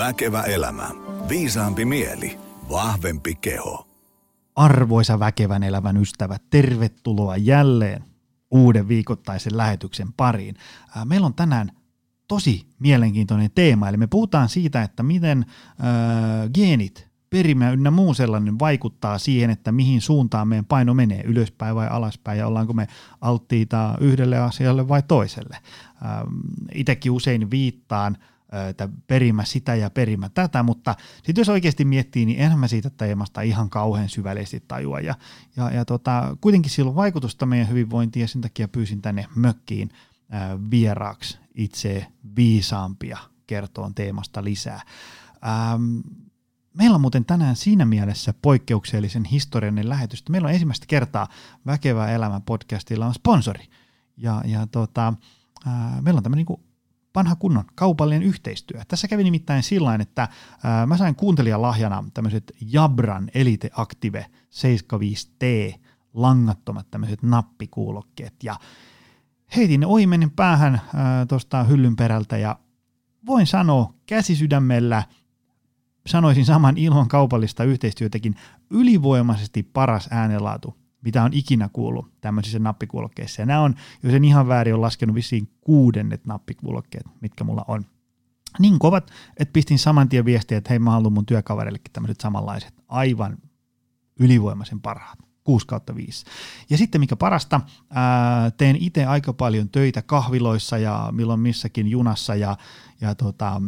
Väkevä elämä. Viisaampi mieli. Vahvempi keho. Arvoisa väkevän elämän ystävä, tervetuloa jälleen uuden viikoittaisen lähetyksen pariin. Meillä on tänään tosi mielenkiintoinen teema, eli me puhutaan siitä, että miten ää, geenit, perimä ynnä muu sellainen vaikuttaa siihen, että mihin suuntaan meidän paino menee, ylöspäin vai alaspäin, ja ollaanko me alttiita yhdelle asialle vai toiselle. Itsekin usein viittaan että perimä sitä ja perimä tätä, mutta sitten jos oikeasti miettii, niin enhän mä siitä teemasta ihan kauhean syvällisesti tajua. Ja, ja, ja tota, kuitenkin sillä on vaikutusta meidän hyvinvointiin ja sen takia pyysin tänne mökkiin ää, vieraaksi itse viisaampia kertoon teemasta lisää. Ähm, Meillä on muuten tänään siinä mielessä poikkeuksellisen historiallinen lähetys. Meillä on ensimmäistä kertaa Väkevä elämä podcastilla on sponsori. Ja, ja tota, ää, meillä on tämmöinen niin vanha kunnon kaupallinen yhteistyö. Tässä kävi nimittäin sillä että ää, mä sain kuuntelijalahjana tämmöiset Jabran Elite Active 75T langattomat tämmöiset nappikuulokkeet ja heitin ne ohimennen päähän tuosta hyllyn perältä ja voin sanoa käsisydämellä, sanoisin saman ilman kaupallista yhteistyötäkin, ylivoimaisesti paras äänenlaatu, mitä on ikinä kuullut tämmöisissä nappikuulokkeissa. Ja nämä on, jos en ihan väärin, on laskenut vissiin kuudennet nappikuulokkeet, mitkä mulla on. Niin kovat, että pistin saman tien viestiä, että hei mä haluan mun työkaverillekin tämmöiset samanlaiset, aivan ylivoimaisen parhaat. 6 kautta 5. Ja sitten mikä parasta, ää, teen itse aika paljon töitä kahviloissa ja milloin missäkin junassa ja, ja tota,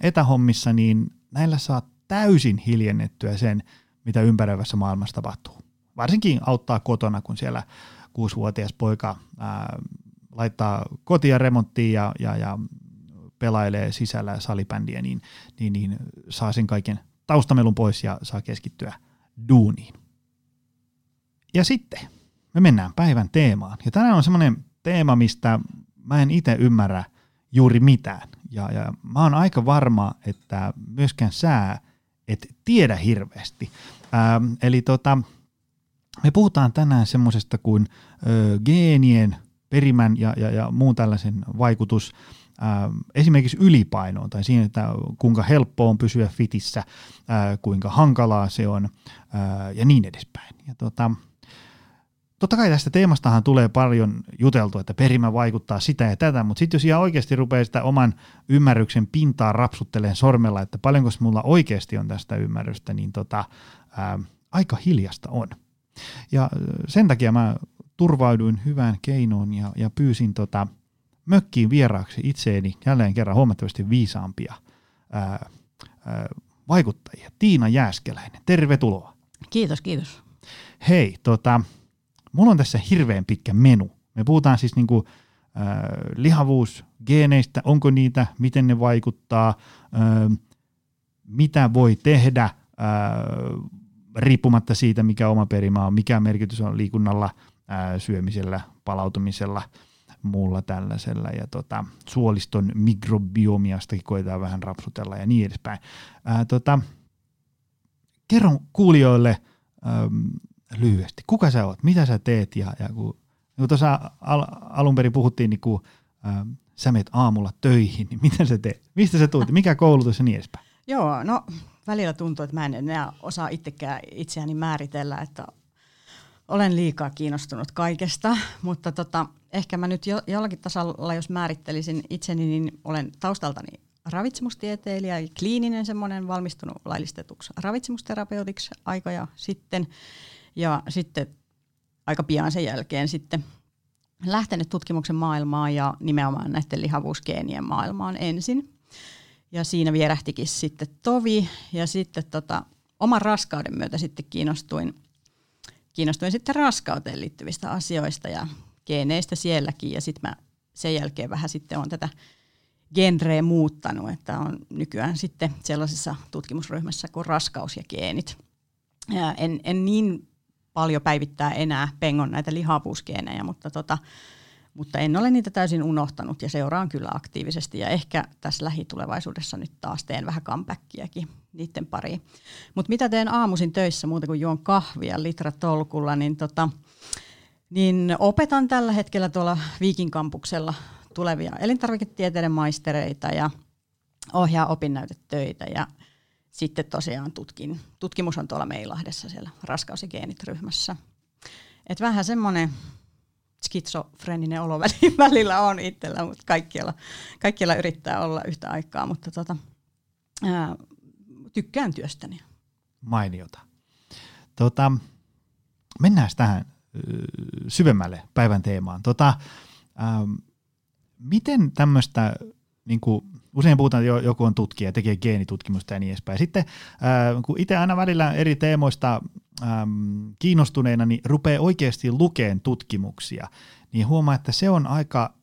etähommissa, niin näillä saa täysin hiljennettyä sen, mitä ympäröivässä maailmassa tapahtuu. Varsinkin auttaa kotona, kun siellä kuusivuotias poika ää, laittaa kotia remonttiin ja, ja, ja pelailee sisällä salibändiä, niin, niin, niin saa sen kaiken taustamelun pois ja saa keskittyä duuniin. Ja sitten me mennään päivän teemaan. Ja tänään on semmoinen teema, mistä mä en itse ymmärrä juuri mitään. Ja, ja mä oon aika varma, että myöskään sää et tiedä hirveästi. Ähm, eli tota, me puhutaan tänään semmoisesta kuin ö, geenien, perimän ja, ja, ja muun tällaisen vaikutus äh, esimerkiksi ylipainoon tai siihen, että kuinka helppo on pysyä fitissä, äh, kuinka hankalaa se on äh, ja niin edespäin. Ja tota, totta kai tästä teemastahan tulee paljon juteltu, että perimä vaikuttaa sitä ja tätä, mutta sitten jos ihan oikeasti rupeaa sitä oman ymmärryksen pintaa rapsutteleen sormella, että paljonko mulla oikeasti on tästä ymmärrystä, niin tota, ää, aika hiljasta on. Ja sen takia mä turvauduin hyvään keinoon ja, ja pyysin tota, mökkiin vieraaksi itseeni jälleen kerran huomattavasti viisaampia ää, ää, vaikuttajia. Tiina Jääskeläinen, tervetuloa. Kiitos, kiitos. Hei, tota, mulla on tässä hirveän pitkä menu. Me puhutaan siis niinku, äh, lihavuusgeeneistä, onko niitä, miten ne vaikuttaa, äh, mitä voi tehdä, äh, riippumatta siitä, mikä oma perimä on, mikä merkitys on liikunnalla, äh, syömisellä, palautumisella, muulla tällaisella. Ja tota, suoliston mikrobiomiastakin koetaan vähän rapsutella ja niin edespäin. Äh, tota, kerron kuulijoille, ähm, lyhyesti. Kuka sä oot? Mitä sä teet? Ja, ja kun, kun tuossa al, alun perin puhuttiin, niin kun äh, sä meet aamulla töihin, niin mitä sä teet? Mistä sä tulet? Mikä koulutus ja niin edespäin? Joo, no välillä tuntuu, että mä en enää osaa itsekään itseäni määritellä, että olen liikaa kiinnostunut kaikesta, mutta tota, ehkä mä nyt jo, jollakin tasolla, jos määrittelisin itseni, niin olen taustaltani ravitsemustieteilijä, kliininen semmoinen valmistunut laillistetuksi ravitsemusterapeutiksi aikoja sitten. Ja sitten aika pian sen jälkeen sitten lähtenyt tutkimuksen maailmaan ja nimenomaan näiden lihavuusgeenien maailmaan ensin. Ja siinä vierähtikin sitten tovi ja sitten tota, oman raskauden myötä sitten kiinnostuin, kiinnostuin sitten raskauteen liittyvistä asioista ja geeneistä sielläkin ja sitten mä sen jälkeen vähän sitten on tätä genreä muuttanut, että on nykyään sitten sellaisessa tutkimusryhmässä kuin raskaus ja geenit. Ja en, en niin paljon päivittää enää pengon näitä lihavuusgeenejä, mutta, tota, mutta en ole niitä täysin unohtanut ja seuraan kyllä aktiivisesti ja ehkä tässä lähitulevaisuudessa nyt taas teen vähän comebackiakin niiden pariin. Mutta mitä teen aamuisin töissä muuta kuin juon kahvia litratolkulla, niin, tota, niin opetan tällä hetkellä tuolla Viikin kampuksella tulevia elintarviketieteiden maistereita ja ohjaa opinnäytetöitä ja sitten tosiaan tutkin. Tutkimus on tuolla Meilahdessa siellä raskaus- ja geenit ryhmässä. Et vähän semmoinen skitsofreninen olo välillä on itsellä, mutta kaikkialla, kaikkialla yrittää olla yhtä aikaa, mutta tota, ää, tykkään työstäni. Mainiota. Tota, mennään tähän syvemmälle päivän teemaan. Tota, ähm, miten tämmöistä, niin usein puhutaan, että joku on tutkija, tekee geenitutkimusta ja niin edespäin. Sitten äh, kun itse aina välillä eri teemoista ähm, kiinnostuneena, niin rupeaa oikeasti lukeen tutkimuksia, niin huomaa, että se on aika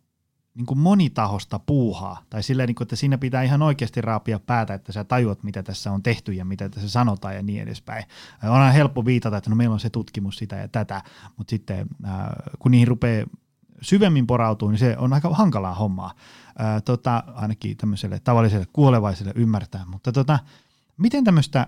niin kuin monitahosta puuhaa, tai silleen, niin kuin, että siinä pitää ihan oikeasti raapia päätä, että sä tajuat, mitä tässä on tehty ja mitä tässä sanotaan ja niin edespäin. On aina helppo viitata, että no meillä on se tutkimus sitä ja tätä, mutta sitten kun niihin rupeaa syvemmin porautuu, niin se on aika hankalaa hommaa, tota, ainakin tämmöiselle tavalliselle kuolevaiselle ymmärtää. Mutta tota, miten tämmöistä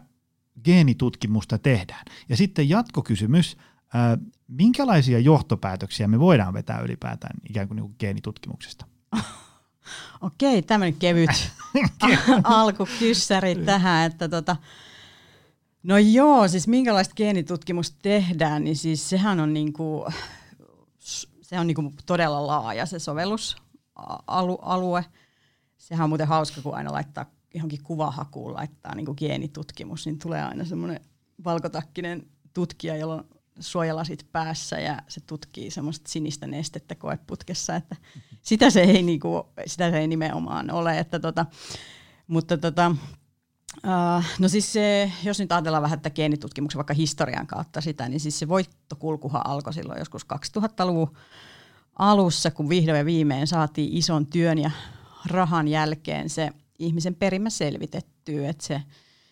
geenitutkimusta tehdään? Ja sitten jatkokysymys, ää, minkälaisia johtopäätöksiä me voidaan vetää ylipäätään ikään kuin, niin kuin geenitutkimuksesta? Okei, tämmöinen kevyt alkukyssäri tähän, että tota, No joo, siis minkälaista geenitutkimusta tehdään, niin siis sehän on niinku, se on niinku todella laaja se sovellusalue. Sehän on muuten hauska, kun aina laittaa johonkin kuvahakuun laittaa niinku geenitutkimus, niin tulee aina semmoinen valkotakkinen tutkija, jolla on suojalasit päässä ja se tutkii semmoista sinistä nestettä koeputkessa, että sitä se ei, niinku, sitä se ei nimenomaan ole. Että tota, mutta tota, Uh, no siis se, jos nyt ajatellaan vähän että geenitutkimuksen vaikka historian kautta sitä, niin siis se voittokulkuhan alkoi silloin joskus 2000-luvun alussa, kun vihdoin ja viimein saatiin ison työn ja rahan jälkeen se ihmisen perimä selvitettyä, että se,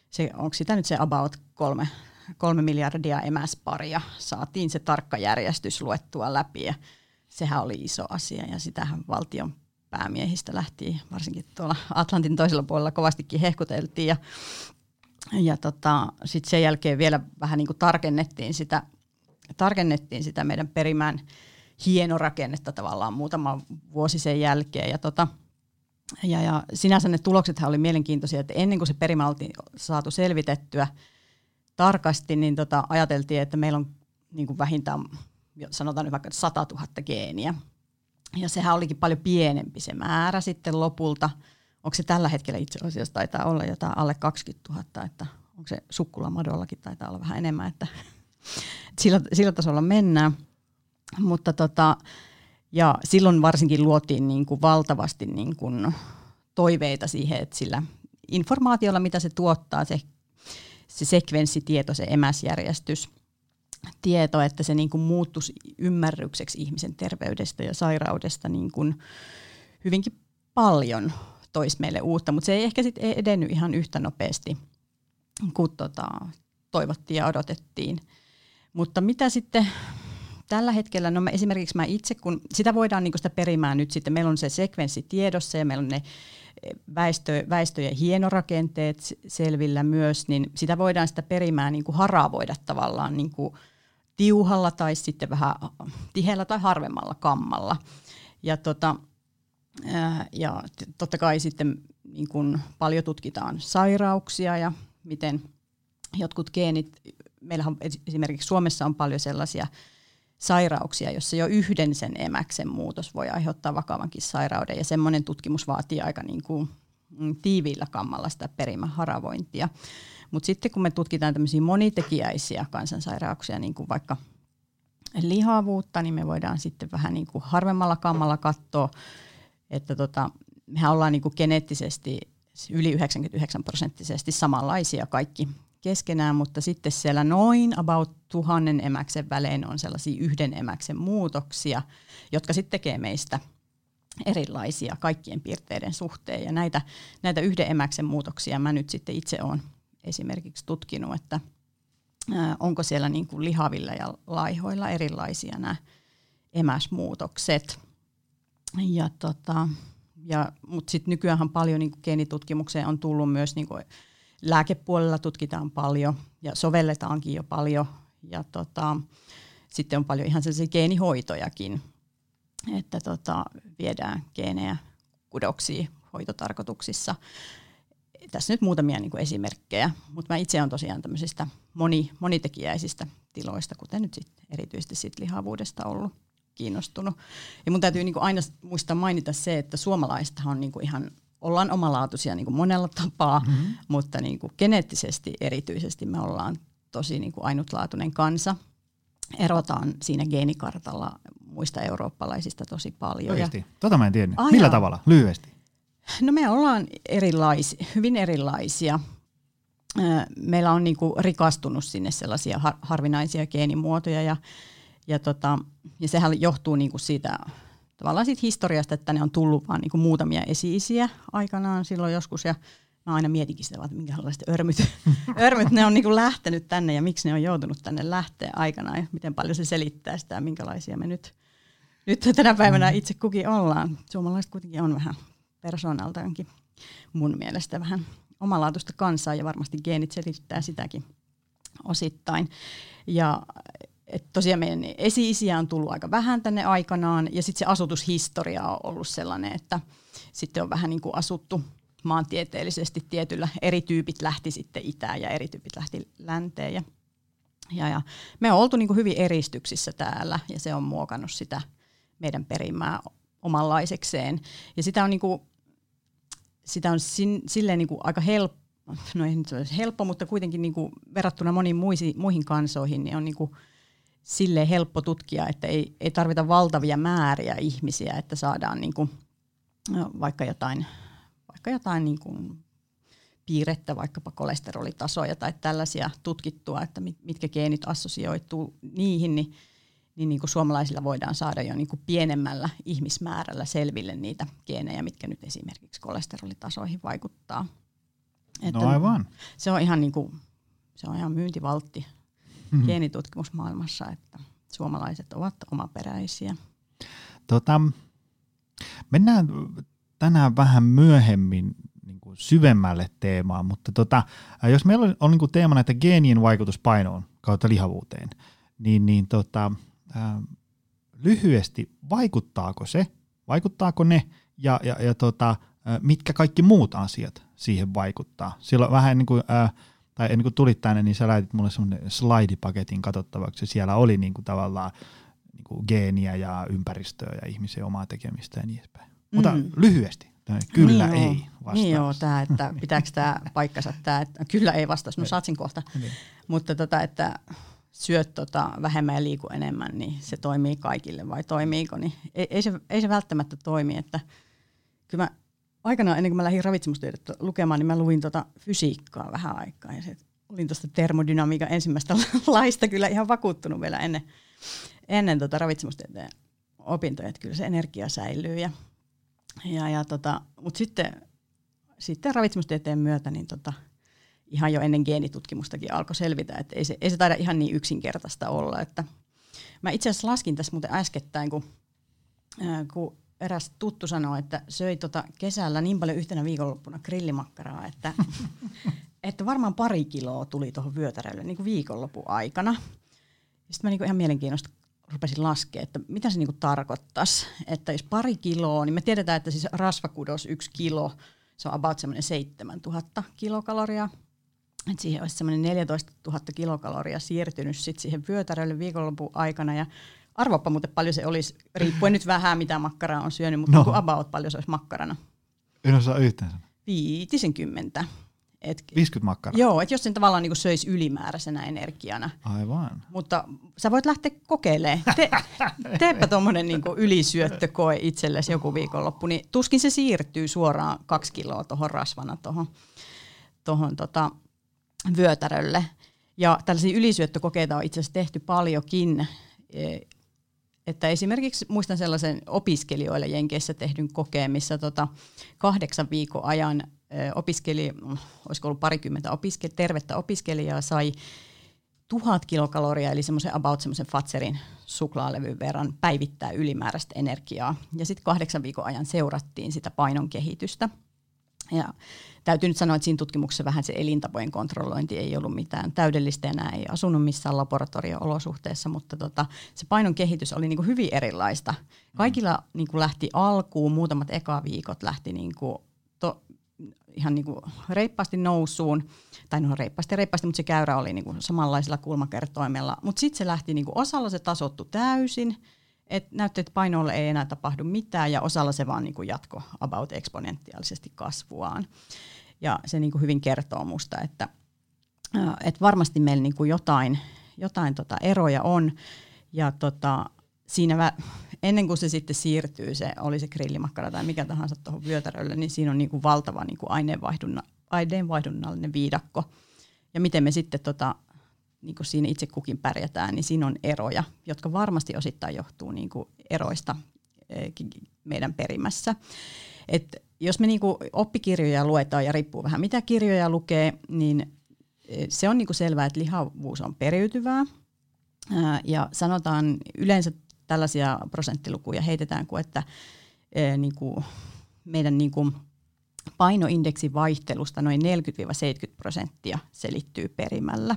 se, onko sitä nyt se about kolme, kolme miljardia emäsparia, saatiin se tarkka järjestys luettua läpi ja sehän oli iso asia ja sitähän valtion päämiehistä lähti, varsinkin tuolla Atlantin toisella puolella kovastikin hehkuteltiin ja, ja tota, sitten sen jälkeen vielä vähän niin kuin tarkennettiin sitä, tarkennettiin sitä meidän perimään hieno rakennetta tavallaan muutama vuosi sen jälkeen ja tota, ja, ja sinänsä ne tuloksethan oli mielenkiintoisia, että ennen kuin se perimä oltiin saatu selvitettyä tarkasti, niin tota, ajateltiin, että meillä on niin kuin vähintään, sanotaan nyt vaikka 100 000 geeniä. Ja sehän olikin paljon pienempi se määrä sitten lopulta. Onko se tällä hetkellä itse asiassa taitaa olla jotain alle 20 000, että onko se sukkulamadollakin taitaa olla vähän enemmän, että sillä, sillä tasolla mennään. Mutta tota, ja silloin varsinkin luotiin niin kuin valtavasti niin kuin toiveita siihen, että sillä informaatiolla, mitä se tuottaa, se, se sekvenssitieto, se emäsjärjestys – tieto, että se niin kuin muuttuisi ymmärrykseksi ihmisen terveydestä ja sairaudesta niin kuin hyvinkin paljon toisi meille uutta, mutta se ei ehkä sitten edennyt ihan yhtä nopeasti kuin tota, toivottiin ja odotettiin. Mutta mitä sitten tällä hetkellä, no mä esimerkiksi mä itse, kun sitä voidaan niin sitä perimään nyt sitten, meillä on se sekvenssi tiedossa ja meillä on ne väestö, väestöjen hienorakenteet selvillä myös, niin sitä voidaan sitä perimää niin haravoida tavallaan niin tiuhalla tai sitten vähän tiheällä tai harvemmalla kammalla. Ja, tota, ja totta kai sitten niin kun paljon tutkitaan sairauksia ja miten jotkut geenit, meillähän esimerkiksi Suomessa on paljon sellaisia sairauksia, jossa jo yhden sen emäksen muutos voi aiheuttaa vakavankin sairauden ja semmoinen tutkimus vaatii aika niin kuin mm, tiiviillä kammalla sitä perimäharavointia. Mutta sitten kun me tutkitaan tämmöisiä monitekijäisiä kansansairauksia, niin kuin vaikka lihavuutta, niin me voidaan sitten vähän niin kuin harvemmalla kammalla katsoa, että tota, mehän ollaan niin kuin geneettisesti yli 99 prosenttisesti samanlaisia kaikki keskenään, mutta sitten siellä noin about tuhannen emäksen välein on sellaisia yhden emäksen muutoksia, jotka sitten tekee meistä erilaisia kaikkien piirteiden suhteen. Ja näitä, näitä yhden emäksen muutoksia mä nyt sitten itse olen esimerkiksi tutkinut, että onko siellä niin kuin lihavilla ja laihoilla erilaisia nämä emäsmuutokset. Ja tota, ja, mutta sitten nykyään paljon niin geenitutkimukseen on tullut myös niin kuin lääkepuolella tutkitaan paljon ja sovelletaankin jo paljon. Ja tota, sitten on paljon ihan sellaisia geenihoitojakin, että tota, viedään geenejä kudoksiin hoitotarkoituksissa. tässä nyt muutamia niin kuin esimerkkejä, mutta mä itse olen tosiaan tämmöisistä moni, monitekijäisistä tiloista, kuten nyt sit erityisesti sit lihavuudesta ollut kiinnostunut. Ja mun täytyy niin kuin aina muistaa mainita se, että suomalaistahan on niin kuin ihan ollaan omalaatuisia niin kuin monella tapaa, mm-hmm. mutta niin kuin geneettisesti erityisesti me ollaan tosi niin kuin ainutlaatuinen kansa. Erotaan siinä geenikartalla muista eurooppalaisista tosi paljon. Oikeasti? Tota mä en tiennyt. Ai Millä jaa. tavalla? Lyhyesti. No me ollaan erilaisia, hyvin erilaisia. Meillä on niin kuin rikastunut sinne sellaisia harvinaisia geenimuotoja ja, ja, tota, ja sehän johtuu niin kuin siitä tavallaan siitä historiasta, että ne on tullut vain niin muutamia esi-isiä aikanaan silloin joskus ja mä aina mietinkin sitä, että minkälaiset örmyt, örmyt ne on niin kuin lähtenyt tänne ja miksi ne on joutunut tänne lähteä aikanaan ja miten paljon se selittää sitä, minkälaisia me nyt, nyt tänä päivänä mm. itse kukin ollaan. Suomalaiset kuitenkin on vähän persoonaltaankin mun mielestä vähän omalaatuista kansaa ja varmasti geenit selittää sitäkin osittain. Ja et tosiaan meidän esi-isiä on tullut aika vähän tänne aikanaan ja sitten se asutushistoria on ollut sellainen, että sitten on vähän niin kuin asuttu maantieteellisesti tietyllä. Eri tyypit lähti sitten itään ja eri tyypit lähti länteen. Ja, ja, ja me on oltu niin kuin hyvin eristyksissä täällä ja se on muokannut sitä meidän perimää omanlaisekseen. Ja sitä on, niin kuin, sitä on sin, silleen niin kuin aika helppo, no ei nyt helppo, mutta kuitenkin niin kuin verrattuna moniin muihin, muihin kansoihin, niin on niin kuin silleen helppo tutkia, että ei, ei tarvita valtavia määriä ihmisiä, että saadaan niin kuin, no, vaikka jotain, vaikka jotain niin kuin piirrettä, vaikkapa kolesterolitasoja tai tällaisia tutkittua, että mitkä geenit assosioituu niihin, niin, niin, niin kuin suomalaisilla voidaan saada jo niin kuin pienemmällä ihmismäärällä selville niitä geenejä, mitkä nyt esimerkiksi kolesterolitasoihin vaikuttaa. Että no aivan. Se on ihan, niin kuin, se on ihan myyntivaltti mm-hmm. geenitutkimusmaailmassa, että suomalaiset ovat omaperäisiä. Tota, mennään tänään vähän myöhemmin niin kuin syvemmälle teemaan, mutta tota, jos meillä on, on niin kuin teemana, että geenien vaikutus painoon kautta lihavuuteen, niin, niin tota, ää, lyhyesti, vaikuttaako se, vaikuttaako ne ja, ja, ja tota, mitkä kaikki muut asiat siihen vaikuttaa? Silloin vähän niin kuin, ää, tai ennen kuin tulit tänne, niin sä lähetit mulle semmoinen slaidipaketin katsottavaksi, siellä oli niin kuin tavallaan niin kuin geeniä ja ympäristöä ja ihmisen omaa tekemistä ja niin edespäin. Mm. Mutta lyhyesti, kyllä niin ei vastaus. Niin joo, tämä, että pitääkö tämä paikkansa, tämä, että kyllä ei vastaus, no saatsin kohta. Niin. Mutta tota, että syöt tota vähemmän ja liiku enemmän, niin se toimii kaikille vai toimiiko, niin ei, ei, se, ei se välttämättä toimi, että kyllä mä aikanaan ennen kuin mä lähdin ravitsemustiedettä lukemaan, niin mä luin tota fysiikkaa vähän aikaa. Ja se, olin tuosta termodynamiikan ensimmäistä laista kyllä ihan vakuuttunut vielä ennen, ennen tota ravitsemustieteen opintoja, että kyllä se energia säilyy. Ja, ja, ja tota, Mutta sitten, sitten ravitsemustieteen myötä niin tota, ihan jo ennen geenitutkimustakin alkoi selvitä, että ei se, ei se taida ihan niin yksinkertaista olla. Että mä itse asiassa laskin tässä muuten äskettäin, kun, ää, kun eräs tuttu sanoi, että söi tota kesällä niin paljon yhtenä viikonloppuna grillimakkaraa, että, että varmaan pari kiloa tuli tuohon vyötärölle niin kuin viikonlopun aikana. Sitten mä niin kuin ihan mielenkiinnosta rupesin laskea, että mitä se niin tarkoittaisi. Että jos pari kiloa, niin me tiedetään, että siis rasvakudos yksi kilo, se on about semmoinen 7000 kilokaloria. Et siihen olisi semmoinen 14 000 kilokaloria siirtynyt sit siihen vyötärölle viikonlopun aikana. Ja Arvoppa muuten paljon se olisi, riippuen nyt vähän mitä makkaraa on syönyt, mutta no. about paljon se olisi makkarana. En osaa yhtään sanoa. 50. Et, 50 makkaraa? Joo, että jos sen tavallaan niin söisi ylimääräisenä energiana. Aivan. Mutta sä voit lähteä kokeilemaan. Te, teepä tuommoinen niin ylisyöttökoe itsellesi joku viikonloppu, niin tuskin se siirtyy suoraan kaksi kiloa tuohon rasvana tuohon tohon, tota, vyötärölle. Ja tällaisia ylisyöttökokeita on itse asiassa tehty paljonkin. Että esimerkiksi muistan sellaisen opiskelijoille Jenkeissä tehdyn kokeen, missä tota kahdeksan viikon ajan opiskeli, olisiko ollut parikymmentä opiske, tervettä opiskelijaa, sai tuhat kilokaloria, eli semmoisen about semmoisen Fatserin suklaalevyn verran päivittää ylimääräistä energiaa. Ja sitten kahdeksan viikon ajan seurattiin sitä painon kehitystä. Ja täytyy nyt sanoa, että siinä tutkimuksessa vähän se elintapojen kontrollointi ei ollut mitään täydellistä enää, ei asunut missään laboratorio-olosuhteessa, mutta tota, se painon kehitys oli niin kuin hyvin erilaista. Kaikilla niin kuin lähti alkuun, muutamat eka viikot lähti niin kuin to, ihan niin kuin reippaasti nousuun, tai no reippaasti reippaasti, mutta se käyrä oli niin kuin samanlaisella kulmakertoimella. Mutta sitten se lähti niin kuin osalla se tasottu täysin, että näytti, että painolle ei enää tapahdu mitään, ja osalla se vaan niin kuin jatko about eksponentiaalisesti kasvuaan. Ja se niin kuin hyvin kertoo musta, että, että varmasti meillä niin kuin jotain, jotain tota eroja on, ja tota, siinä vä- ennen kuin se sitten siirtyy, se oli se grillimakkara tai mikä tahansa tuohon vyötärölle, niin siinä on niin kuin valtava niin aineenvaihdunna, aineenvaihdunnallinen viidakko. Ja miten me sitten tota, niin kuin siinä itse kukin pärjätään, niin siinä on eroja, jotka varmasti osittain johtuu niin kuin eroista eh, meidän perimässä. Et jos me niin kuin oppikirjoja luetaan ja riippuu vähän mitä kirjoja lukee, niin eh, se on niin kuin selvää, että lihavuus on periytyvää. Ja sanotaan yleensä tällaisia prosenttilukuja heitetään kuin, että niin kuin meidän niin kuin painoindeksin vaihtelusta noin 40-70 prosenttia selittyy perimällä.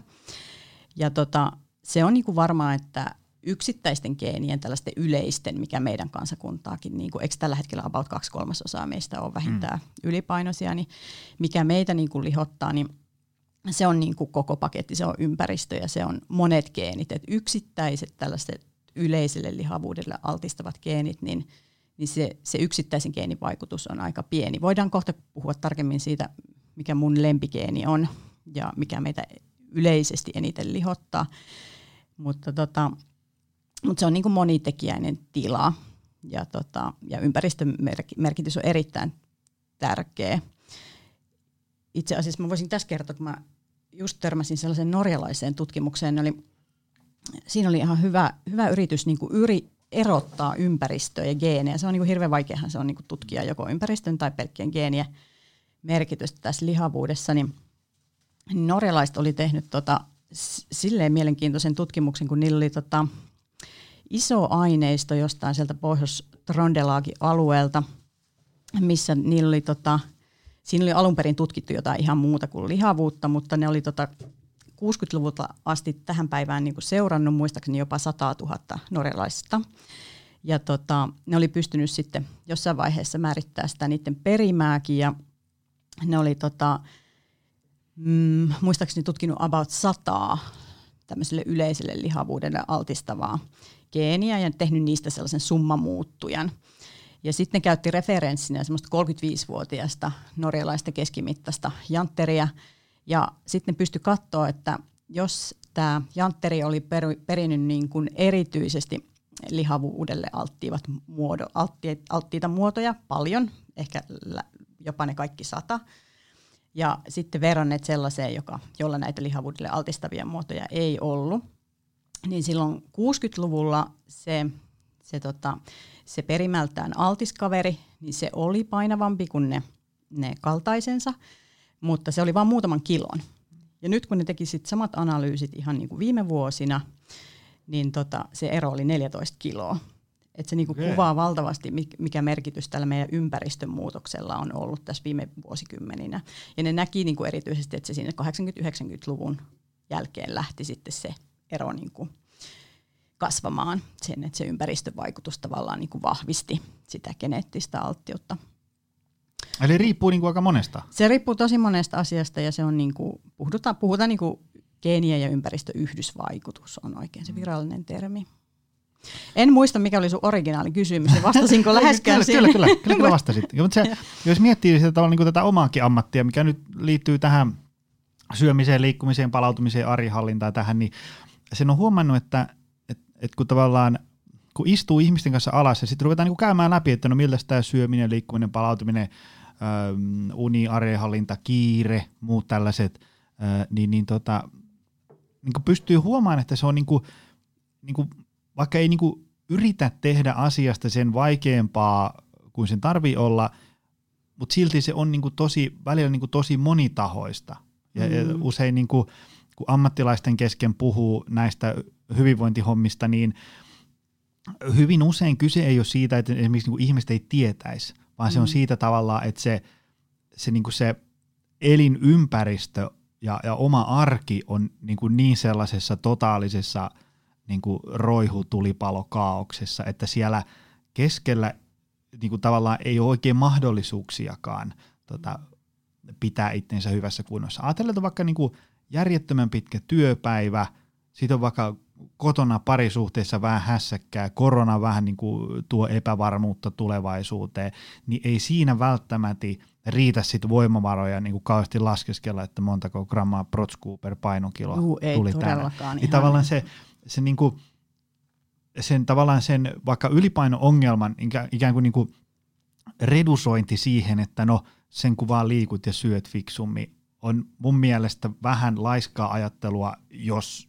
Ja tota, se on niin kuin varmaa, että yksittäisten geenien, tällaisten yleisten, mikä meidän kansakuntaakin, niin kuin, eikö tällä hetkellä about kaksi kolmasosaa meistä on vähintään mm. ylipainoisia, niin mikä meitä niin kuin lihottaa, niin se on niin kuin koko paketti, se on ympäristö ja se on monet geenit. Et yksittäiset tällaiset yleiselle lihavuudelle altistavat geenit, niin, niin se, se yksittäisen geenin vaikutus on aika pieni. Voidaan kohta puhua tarkemmin siitä, mikä mun lempigeeni on ja mikä meitä yleisesti eniten lihottaa. Mutta, tota, mutta se on niin kuin monitekijäinen tila ja, tota, ja ympäristön merkitys on erittäin tärkeä. Itse asiassa mä voisin tässä kertoa, kun mä just törmäsin sellaisen norjalaiseen tutkimukseen, ne oli siinä oli ihan hyvä, hyvä yritys niin kuin yri, erottaa ympäristöä ja geenejä. Se on niin hirveän vaikeahan se on niin tutkia joko ympäristön tai pelkkien geenien merkitystä tässä lihavuudessa. Niin norjalaiset oli tehnyt tota, silleen mielenkiintoisen tutkimuksen, kun niillä oli tota, iso aineisto jostain sieltä pohjois alueelta, missä niillä oli tota, siinä oli alun perin tutkittu jotain ihan muuta kuin lihavuutta, mutta ne oli tota 60-luvulta asti tähän päivään niin kuin seurannut muistaakseni jopa 100 000 norjalaista. Ja tota, ne oli pystynyt sitten jossain vaiheessa määrittämään sitä niiden perimääkin ja ne oli tota, mm, muistaakseni tutkinut about sataa tämmöiselle yleiselle lihavuudelle altistavaa geeniä ja tehnyt niistä sellaisen summamuuttujan. Ja sitten käytti referenssinä semmoista 35-vuotiaista norjalaista keskimittaista jantteria – ja sitten pystyi katsoa, että jos tämä jantteri oli per, perinnyt niin kuin erityisesti lihavuudelle alttiivat muodo, alttiita muotoja paljon, ehkä jopa ne kaikki sata, ja sitten verranneet sellaiseen, joka, jolla näitä lihavuudelle altistavia muotoja ei ollut, niin silloin 60-luvulla se, se, tota, se perimältään altiskaveri, niin se oli painavampi kuin ne, ne kaltaisensa, mutta se oli vain muutaman kilon. Ja nyt kun ne teki sit samat analyysit ihan niin kuin viime vuosina, niin tota, se ero oli 14 kiloa. Et se niinku okay. kuvaa valtavasti, mikä merkitys tällä meidän ympäristön muutoksella on ollut tässä viime vuosikymmeninä. Ja ne näki niinku erityisesti, että se sinne 80-90-luvun jälkeen lähti sitten se ero niinku kasvamaan. Sen, että se ympäristövaikutus tavallaan niinku vahvisti sitä geneettistä alttiutta. Eli riippuu niin kuin aika monesta? Se riippuu tosi monesta asiasta ja se on niin kuin, puhutaan, puhutaan niin kuin geenien ja ympäristöyhdysvaikutus on oikein se mm. virallinen termi. En muista, mikä oli sun originaali kysymys, ja vastasinko läheskään kyllä, kyllä, kyllä, kyllä, kyllä vastasit. Mutta se, jos miettii sitä niin kuin tätä omaakin ammattia, mikä nyt liittyy tähän syömiseen, liikkumiseen, palautumiseen, arihallintaan tähän, niin sen on huomannut, että, että, että kun tavallaan kun istuu ihmisten kanssa alas ja sitten ruvetaan niin käymään läpi, että no miltä tämä syöminen, liikkuminen, palautuminen, uni, arehallinta, kiire, muut tällaiset, niin, niin, tota, niin kuin pystyy huomaamaan, että se on niin kuin, niin kuin, vaikka ei niin kuin yritä tehdä asiasta sen vaikeampaa kuin sen tarvii olla, mutta silti se on niin kuin tosi, välillä niin kuin tosi monitahoista. Ja, mm. ja usein niin kuin, kun ammattilaisten kesken puhuu näistä hyvinvointihommista, niin hyvin usein kyse ei ole siitä, että esimerkiksi niin kuin ihmiset ei tietäisi, vaan mm. se on mm. siitä tavallaan, että se, se, niin kuin se elinympäristö ja, ja oma arki on niin, kuin niin sellaisessa totaalisessa niin kuin roihutulipalokaauksessa, että siellä keskellä niin kuin tavallaan ei ole oikein mahdollisuuksiakaan tota, pitää itsensä hyvässä kunnossa. Ajatellaan, vaikka niin kuin järjettömän pitkä työpäivä, siitä on vaikka kotona parisuhteessa vähän hässäkkää, korona vähän niin kuin tuo epävarmuutta tulevaisuuteen, niin ei siinä välttämättä riitä sit voimavaroja niin kuin kauheasti laskeskella, että montako grammaa protskuu per painokilo Juu, ei tuli todellakaan. Niin ihan. tavallaan se, se niin kuin, sen tavallaan sen vaikka ylipaino-ongelman ikään, kuin, niin kuin redusointi siihen, että no sen kun vaan liikut ja syöt fiksummin, on mun mielestä vähän laiskaa ajattelua, jos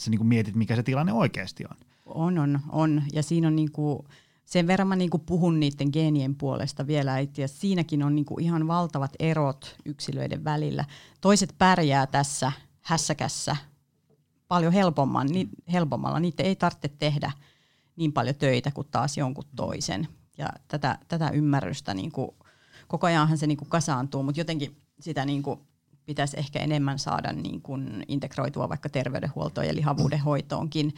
sä niin kuin mietit, mikä se tilanne oikeasti on. On, on, on. Ja siinä on niinku, sen verran mä niinku puhun niiden geenien puolesta vielä, ja siinäkin on niinku ihan valtavat erot yksilöiden välillä. Toiset pärjää tässä hässäkässä paljon helpomman, ni, helpommalla. Niitä ei tarvitse tehdä niin paljon töitä kuin taas jonkun toisen. Ja tätä, tätä ymmärrystä niinku, koko ajanhan se niinku kasaantuu, mutta jotenkin sitä niinku, pitäisi ehkä enemmän saada niin kuin integroitua vaikka terveydenhuoltoon ja lihavuuden hoitoonkin.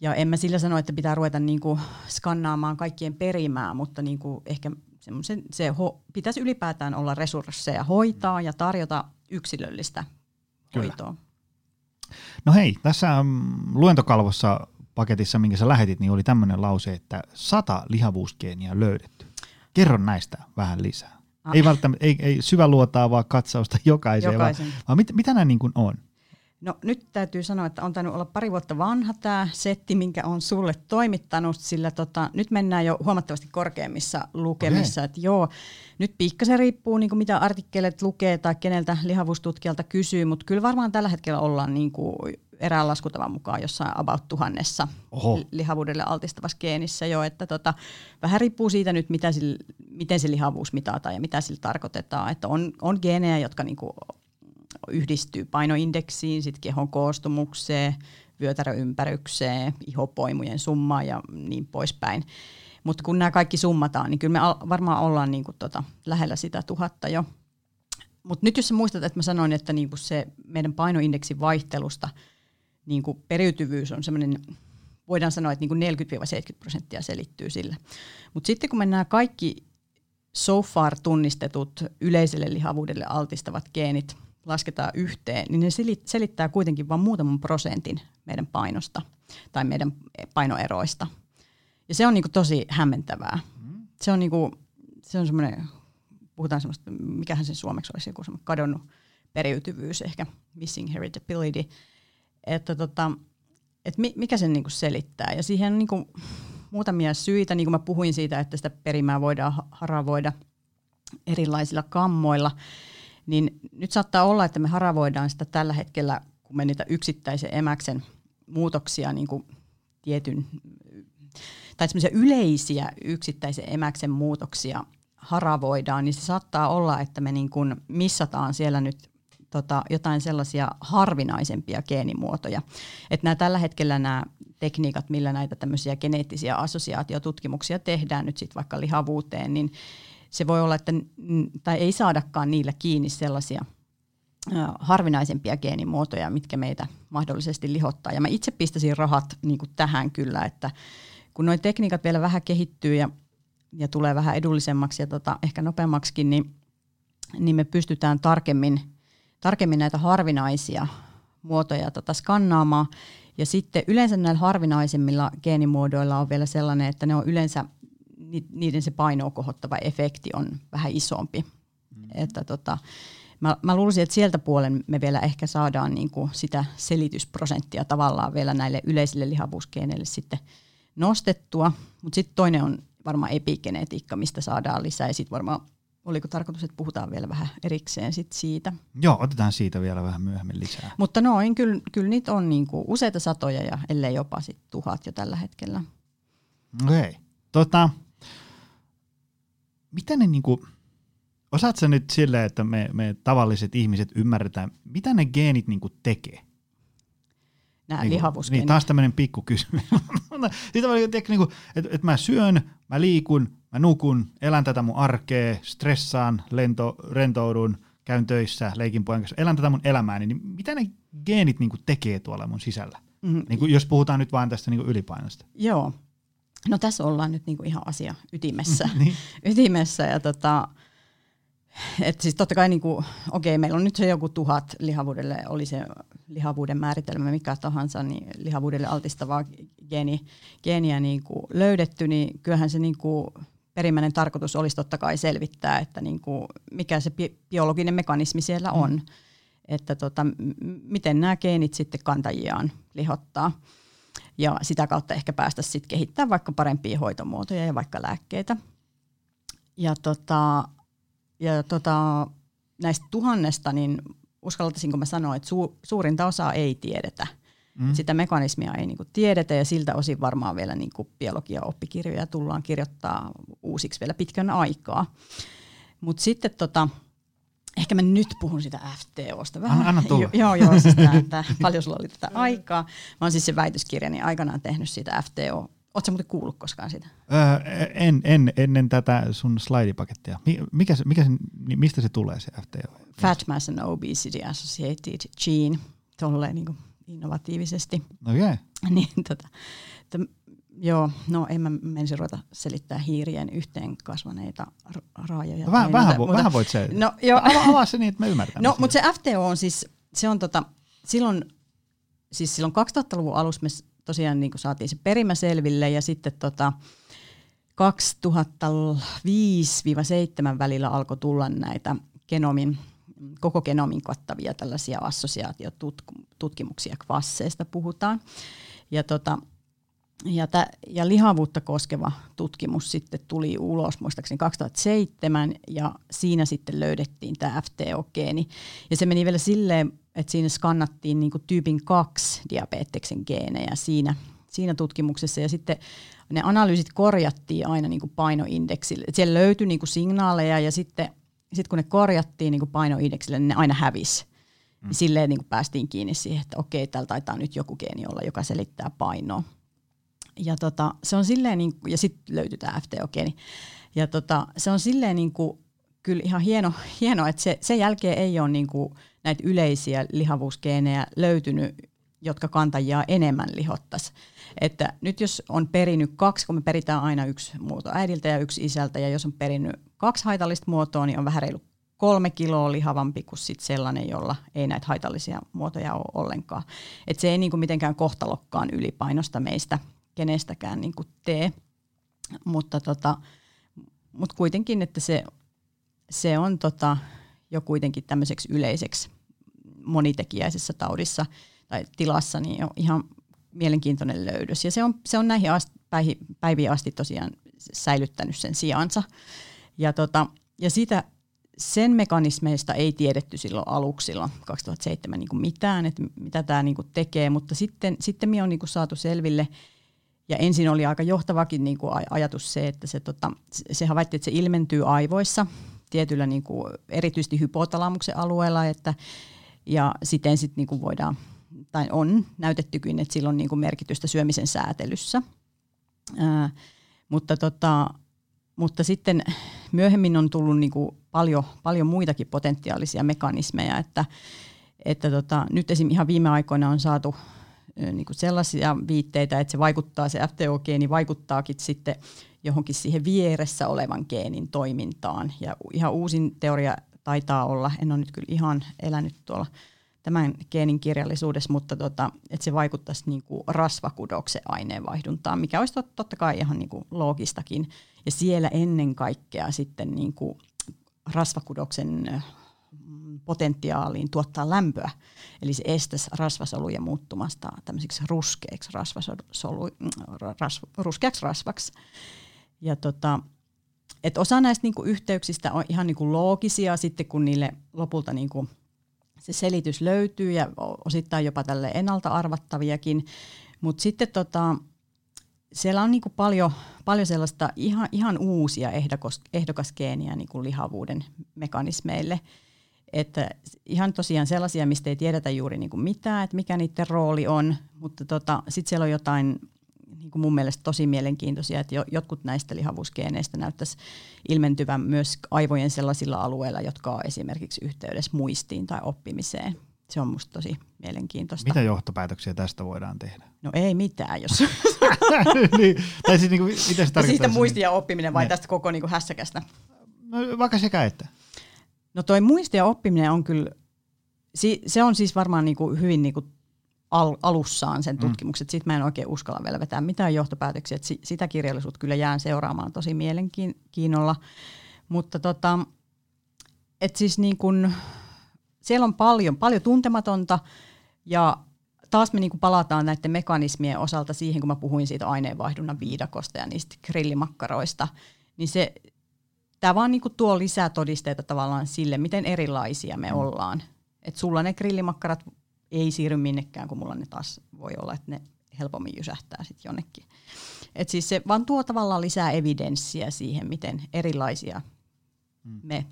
Ja en mä sillä sano, että pitää ruveta niin kuin skannaamaan kaikkien perimää, mutta niin kuin ehkä se ho, pitäisi ylipäätään olla resursseja hoitaa ja tarjota yksilöllistä Kyllä. hoitoa. No hei, tässä um, luentokalvossa paketissa, minkä sä lähetit, niin oli tämmöinen lause, että sata lihavuusgeeniä löydetty. Kerro näistä vähän lisää. Ah. Ei välttämättä, ei, ei syväluotaa, vaan katsausta jokaiseen, Jokaisen. vaan, vaan mit, mitä nämä niin kuin on? No nyt täytyy sanoa, että on tainnut olla pari vuotta vanha tämä setti, minkä on sulle toimittanut, sillä tota, nyt mennään jo huomattavasti korkeammissa lukemissa. Okei. Että joo, nyt pikkasen riippuu niin kuin mitä artikkelet lukee tai keneltä lihavuustutkijalta kysyy, mutta kyllä varmaan tällä hetkellä ollaan niin kuin erään laskutavan mukaan jossain about tuhannessa Oho. li- lihavuudelle altistavassa geenissä jo, että tota, vähän riippuu siitä nyt, mitä sillä, miten se lihavuus mitataan ja mitä sillä tarkoitetaan, että on, on geenejä, jotka niinku yhdistyy painoindeksiin, sit kehon koostumukseen, vyötäröympärrykseen, ihopoimujen summaan ja niin poispäin. Mutta kun nämä kaikki summataan, niin kyllä me varmaan ollaan niinku tota, lähellä sitä tuhatta jo. Mutta nyt jos sä muistat, että mä sanoin, että niinku se meidän painoindeksin vaihtelusta niinku periytyvyys on semmoinen, voidaan sanoa, että niinku 40-70 prosenttia selittyy sillä. Mutta sitten kun me nämä kaikki so far tunnistetut yleiselle lihavuudelle altistavat geenit lasketaan yhteen, niin ne seli- selittää kuitenkin vain muutaman prosentin meidän painosta tai meidän painoeroista. Ja se on niinku tosi hämmentävää. Se on, niinku, se on semmoinen, puhutaan semmoista, mikähän se suomeksi olisi, joku kadonnut periytyvyys, ehkä missing heritability. Että tota, et mi, mikä sen niinku selittää. Ja siihen on niinku muutamia syitä, niin kuin mä puhuin siitä, että sitä perimää voidaan ha- haravoida erilaisilla kammoilla, niin nyt saattaa olla, että me haravoidaan sitä tällä hetkellä, kun me niitä yksittäisen emäksen muutoksia niin kuin tietyn, tai semmoisia yleisiä yksittäisen emäksen muutoksia haravoidaan, niin se saattaa olla, että me niin kuin missataan siellä nyt tota, jotain sellaisia harvinaisempia geenimuotoja. Että nämä tällä hetkellä nämä tekniikat, millä näitä tämmöisiä geneettisiä assosiaatiotutkimuksia tehdään nyt sitten vaikka lihavuuteen, niin se voi olla, että tai ei saadakaan niillä kiinni sellaisia harvinaisempia geenimuotoja, mitkä meitä mahdollisesti lihottaa. Ja mä itse pistäisin rahat niin kuin tähän kyllä, että kun nuo tekniikat vielä vähän kehittyy ja, ja tulee vähän edullisemmaksi ja tota, ehkä nopeammaksikin, niin, niin me pystytään tarkemmin, tarkemmin näitä harvinaisia muotoja tota skannaamaan. Ja sitten yleensä näillä harvinaisemmilla geenimuodoilla on vielä sellainen, että ne on yleensä, niiden se painoa kohottava efekti on vähän isompi. Mm. Että tota, mä, mä luulisin, että sieltä puolen me vielä ehkä saadaan niinku sitä selitysprosenttia tavallaan vielä näille yleisille lihavuusgeeneille sitten nostettua. Mutta sitten toinen on varmaan epigenetiikka, mistä saadaan lisää. Ja sitten varmaan, oliko tarkoitus, että puhutaan vielä vähän erikseen sit siitä. Joo, otetaan siitä vielä vähän myöhemmin lisää. Mutta noin, kyllä, kyllä niitä on niinku useita satoja ja ellei jopa sit tuhat jo tällä hetkellä. Okei. Tota, mitä ne niinku, osaat sä nyt silleen, että me, me tavalliset ihmiset ymmärretään, mitä ne geenit niinku tekee? Nämä Niinku, lihavuusgeenit. Niin, taas tämmöinen pikku kysymys. Siitä oli, niinku, että et mä syön, mä liikun, mä nukun, elän tätä mun arkea, stressaan, lento, rentoudun, käyn töissä, leikin pojan kanssa, elän tätä mun elämääni, niin mitä ne geenit niinku tekee tuolla mun sisällä? Mhm. Niinku, jos puhutaan nyt vain tästä niinku ylipainosta. Joo. No tässä ollaan nyt niinku ihan asia ytimessä. niin. ytimessä ja tota, että siis totta kai niin kuin, okei, meillä on nyt se joku tuhat lihavuudelle, oli se lihavuuden määritelmä mikä tahansa, niin lihavuudelle altistavaa geeni, geeniä niin kuin löydetty, niin kyllähän se niin kuin perimmäinen tarkoitus olisi totta kai selvittää, että niin kuin mikä se bi- biologinen mekanismi siellä on, mm. että tota, m- miten nämä geenit sitten kantajiaan lihottaa ja sitä kautta ehkä päästä sitten kehittämään vaikka parempia hoitomuotoja ja vaikka lääkkeitä. Ja, tota, ja tota, näistä tuhannesta, niin uskaltaisinko mä sanoa, että su, suurinta osaa ei tiedetä. Mm. Sitä mekanismia ei niinku tiedetä ja siltä osin varmaan vielä niinku biologia-oppikirjoja tullaan kirjoittaa uusiksi vielä pitkän aikaa. Mutta sitten tota, ehkä mä nyt puhun sitä FTOsta vähän. Anna, anna tulla. Jo, joo, joo, siis tää, että paljon sulla oli tätä aikaa. Mä oon siis se väitöskirjani aikanaan tehnyt siitä FTO. Oletko muuten kuullut koskaan sitä? Öö, en, en, ennen tätä sun slaidipakettia. Mikä, se, mikä se, mistä se tulee se FTO? Fat Mass and Obesity Associated Gene, tolleen niin innovatiivisesti. Okei. Okay. niin, tota, to, joo, no en mä menisi ruveta selittää hiirien yhteen kasvaneita raajoja. No, vähän, vähän, mutta, vähän voit se. No, joo. Avaa, avaa se niin, että mä ymmärrän. No, mutta se FTO on siis, se on tota, silloin, siis silloin 2000-luvun alussa me tosiaan niin saatiin se perimä selville ja sitten tota, 2005-2007 välillä alkoi tulla näitä genomin, koko genomin kattavia tällaisia assosiaatiotutkimuksia, kvasseista puhutaan. Ja, tota, ja, tä, ja lihavuutta koskeva tutkimus sitten tuli ulos muistaakseni 2007 ja siinä sitten löydettiin tämä FTO-geeni. Ja se meni vielä silleen, että siinä skannattiin niin kuin tyypin 2 diabeteksen geenejä siinä, siinä tutkimuksessa ja sitten ne analyysit korjattiin aina niin kuin painoindeksille. Et siellä löytyi niin kuin signaaleja ja sitten sit kun ne korjattiin niin kuin painoindeksille, niin ne aina hävisi. Mm. Silleen niin kuin päästiin kiinni siihen, että okei, täällä taitaa nyt joku geeni olla, joka selittää painoa. Ja tota, se on silleen, niin ja sitten löytyy tämä FTO-geeni. Ja tota, se on silleen niin kuin, kyllä ihan hieno, hieno että se, sen jälkeen ei ole niin kuin näitä yleisiä lihavuusgeenejä löytynyt, jotka kantajia enemmän lihottaisi. Että nyt jos on perinyt kaksi, kun me peritään aina yksi muoto äidiltä ja yksi isältä, ja jos on perinyt kaksi haitallista muotoa, niin on vähän reilu kolme kiloa lihavampi kuin sit sellainen, jolla ei näitä haitallisia muotoja ole ollenkaan. Et se ei niinku mitenkään kohtalokkaan ylipainosta meistä kenestäkään niinku tee, mutta tota, mut kuitenkin, että se, se on tota, jo kuitenkin tämmöiseksi yleiseksi monitekijäisessä taudissa tai tilassa niin on ihan mielenkiintoinen löydös. Ja se on, se on näihin asti, päiviin asti tosiaan säilyttänyt sen sijansa. Ja, tota, ja sitä, sen mekanismeista ei tiedetty silloin aluksilla 2007 niin kuin mitään, että mitä tämä niin kuin tekee, mutta sitten, sitten me on niin kuin saatu selville, ja ensin oli aika johtavakin niin kuin ajatus se, että se, tota, se havaittiin, että se ilmentyy aivoissa tietyllä niin kuin, erityisesti hypotalamuksen alueella, että, ja siten sitten niin kuin voidaan, tai on näytettykin, että sillä on niin kuin merkitystä syömisen säätelyssä. Ää, mutta, tota, mutta sitten myöhemmin on tullut niin kuin paljon, paljon muitakin potentiaalisia mekanismeja, että, että tota, nyt esim. ihan viime aikoina on saatu niin kuin sellaisia viitteitä, että se vaikuttaa, se FTO-geeni vaikuttaakin sitten johonkin siihen vieressä olevan geenin toimintaan. Ja ihan uusin teoria taitaa olla, en ole nyt kyllä ihan elänyt tuolla tämän geenin kirjallisuudessa, mutta tota, että se vaikuttaisi niin kuin rasvakudoksen aineenvaihduntaan, mikä olisi totta kai ihan niin kuin loogistakin. Ja siellä ennen kaikkea sitten niin kuin rasvakudoksen potentiaaliin tuottaa lämpöä. Eli se estäisi rasvasoluja muuttumasta tämmöisiksi ruskeiksi, rasvasolu, ras, ruskeaksi rasvaksi. Ja tota, et osa näistä niinku yhteyksistä on ihan niinku loogisia sitten, kun niille lopulta niinku se selitys löytyy ja osittain jopa tälle ennalta arvattaviakin. Mutta sitten tota, siellä on niinku paljon, paljon sellaista ihan, ihan uusia ehdokas, ehdokasgeeniä niinku lihavuuden mekanismeille. Että ihan tosiaan sellaisia, mistä ei tiedetä juuri niinku mitään, että mikä niiden rooli on, mutta tota, sitten siellä on jotain niin kuin mun mielestä tosi mielenkiintoisia, että jotkut näistä lihavuusgeeneistä näyttäisi ilmentyvän myös aivojen sellaisilla alueilla, jotka on esimerkiksi yhteydessä muistiin tai oppimiseen. Se on musta tosi mielenkiintoista. Mitä johtopäätöksiä tästä voidaan tehdä? No ei mitään, jos... niin, tai siis niin kuin, mitä se Siitä muisti ja oppiminen vai ne. tästä koko niin kuin hässäkästä? No, vaikka sekä että. No toi muisti ja oppiminen on kyllä, se on siis varmaan niinku hyvin niinku al, alussaan sen mm. tutkimuksen. Mm. Sitten mä en oikein uskalla vielä vetää mitään johtopäätöksiä. Et sitä kirjallisuutta kyllä jään seuraamaan tosi mielenkiinnolla. Mutta tota, et siis niin kun, siellä on paljon, paljon tuntematonta ja taas me niin palataan näiden mekanismien osalta siihen, kun mä puhuin siitä aineenvaihdunnan viidakosta ja niistä grillimakkaroista, niin se, tämä vaan niin tuo lisää todisteita tavallaan sille, miten erilaisia me mm. ollaan. Et sulla ne grillimakkarat ei siirry minnekään, kun mulla ne taas voi olla, että ne helpommin jysähtää sitten jonnekin. Et siis se vaan tuo tavallaan lisää evidenssiä siihen, miten erilaisia mm. me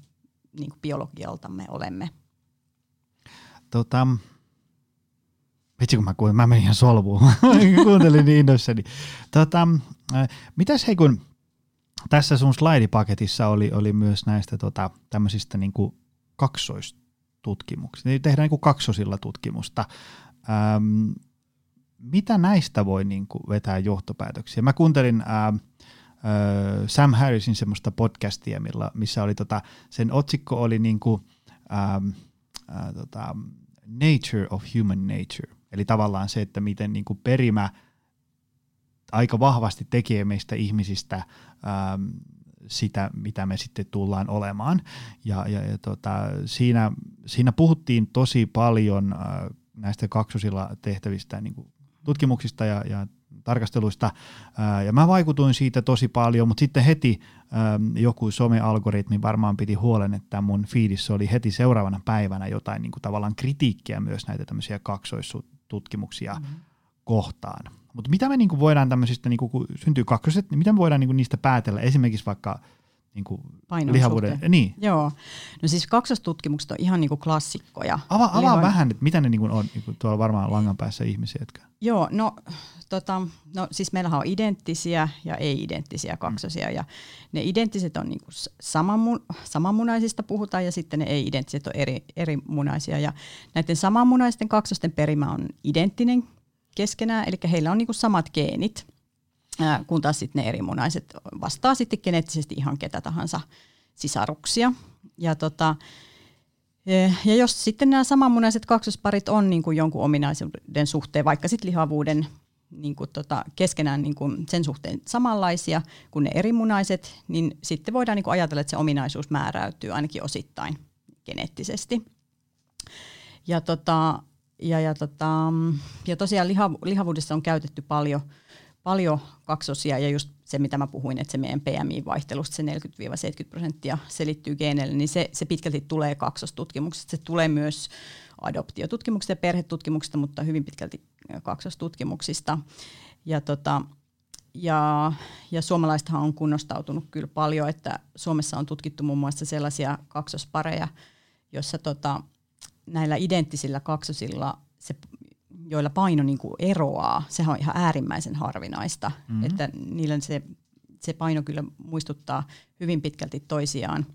niin kuin biologialtamme olemme. Tota, vitsi kun mä kuulin, mä menin ihan solvuun, kuuntelin niin innoissani. Tota, äh, mitäs hei kun tässä sun slaidipaketissa oli, oli myös näistä tota, tämmöisistä niin kuin kaksoistutkimuksista, niin tehdään niin kuin kaksosilla tutkimusta. Ähm, mitä näistä voi niin kuin vetää johtopäätöksiä? Mä kuuntelin ähm, äh, Sam Harrisin semmoista podcastia, millä, missä oli tota, sen otsikko oli niin kuin, ähm, äh, tota, Nature of Human Nature. Eli tavallaan se, että miten niin kuin perimä aika vahvasti tekee meistä ihmisistä ähm, sitä, mitä me sitten tullaan olemaan. Ja, ja, ja tota, siinä, siinä puhuttiin tosi paljon äh, näistä kaksosilla tehtävistä niin kuin tutkimuksista ja, ja tarkasteluista, ja mä vaikutuin siitä tosi paljon, mutta sitten heti joku somealgoritmi varmaan piti huolen, että mun feedissä oli heti seuraavana päivänä jotain niin kuin tavallaan kritiikkiä myös näitä tämmöisiä kaksoistutkimuksia mm-hmm. kohtaan. Mutta mitä me niin kuin voidaan tämmöisistä, niin kuin, kun syntyy kaksoset, niin mitä me voidaan niin kuin niistä päätellä, esimerkiksi vaikka niin kuin lihavuuden. Suhteen. Niin. Joo. No siis kaksostutkimukset on ihan niin kuin klassikkoja. Ava, avaa Lihan... vähän, että mitä ne niin kuin on, niin kuin tuolla varmaan langan päässä ihmisiä, jotka... Joo, no, tota, no siis meillähän on identtisiä ja ei-identtisiä kaksosia mm. ja ne identtiset on niin kuin samanmu- samanmunaisista puhutaan ja sitten ne ei-identtiset on eri, eri munaisia ja näiden samanmunaisten kaksosten perimä on identtinen keskenään, eli heillä on niin kuin samat geenit – kun taas sitten ne erimunaiset vastaa sitten geneettisesti ihan ketä tahansa sisaruksia. Ja, tota, e, ja jos sitten nämä samanmunaiset kaksosparit on niin kuin jonkun ominaisuuden suhteen, vaikka sitten lihavuuden niin kuin tota, keskenään niin kuin sen suhteen samanlaisia kuin ne erimunaiset, niin sitten voidaan niin kuin ajatella, että se ominaisuus määräytyy ainakin osittain geneettisesti. Ja, tota, ja, ja, tota, ja tosiaan lihavuudessa on käytetty paljon – paljon kaksosia ja just se, mitä mä puhuin, että se meidän PMI-vaihtelusta, se 40-70 prosenttia selittyy geeneille, niin se, se pitkälti tulee kaksostutkimuksesta. Se tulee myös adoptiotutkimuksista ja perhetutkimuksista, mutta hyvin pitkälti kaksostutkimuksista. Ja, tota, ja, ja suomalaistahan on kunnostautunut kyllä paljon, että Suomessa on tutkittu muun muassa sellaisia kaksospareja, joissa tota, näillä identtisillä kaksosilla se joilla paino niin kuin eroaa, sehän on ihan äärimmäisen harvinaista, mm-hmm. että niillä se, se paino kyllä muistuttaa hyvin pitkälti toisiaan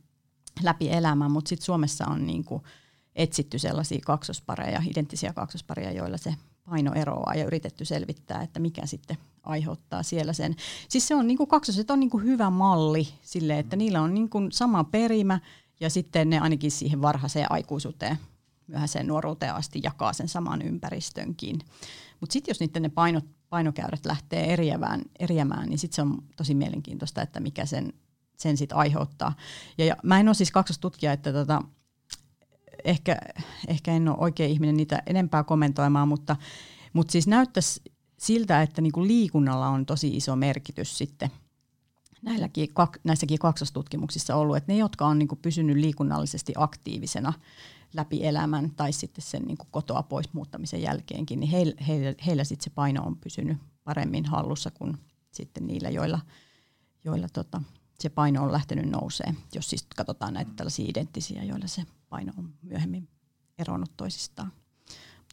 läpi elämän, mutta sitten Suomessa on niin kuin etsitty sellaisia kaksospareja, identtisiä kaksospareja, joilla se paino eroaa ja yritetty selvittää, että mikä sitten aiheuttaa siellä sen. Siis se on niin kuin kaksoset on niin kuin hyvä malli sille, että niillä on niin kuin sama perimä ja sitten ne ainakin siihen varhaiseen aikuisuuteen myöhäiseen nuoruuteen asti jakaa sen saman ympäristönkin. Mutta sitten jos niiden ne paino, painokäyrät lähtee eriämään, eriämään niin sitten se on tosi mielenkiintoista, että mikä sen, sen sitten aiheuttaa. Ja, ja mä en ole siis kaksostutkija, että tota, ehkä, ehkä en ole oikea ihminen niitä enempää kommentoimaan, mutta, mutta siis näyttäisi siltä, että niinku liikunnalla on tosi iso merkitys sitten näilläkin, näissäkin kaksostutkimuksissa ollut, että ne, jotka on niinku pysynyt liikunnallisesti aktiivisena, läpi elämän tai sitten sen niin kuin kotoa pois muuttamisen jälkeenkin, niin heillä, heillä, heillä sitten se paino on pysynyt paremmin hallussa kuin sitten niillä, joilla, joilla tota, se paino on lähtenyt nousee. Jos siis katsotaan näitä tällaisia identtisiä, joilla se paino on myöhemmin eronnut toisistaan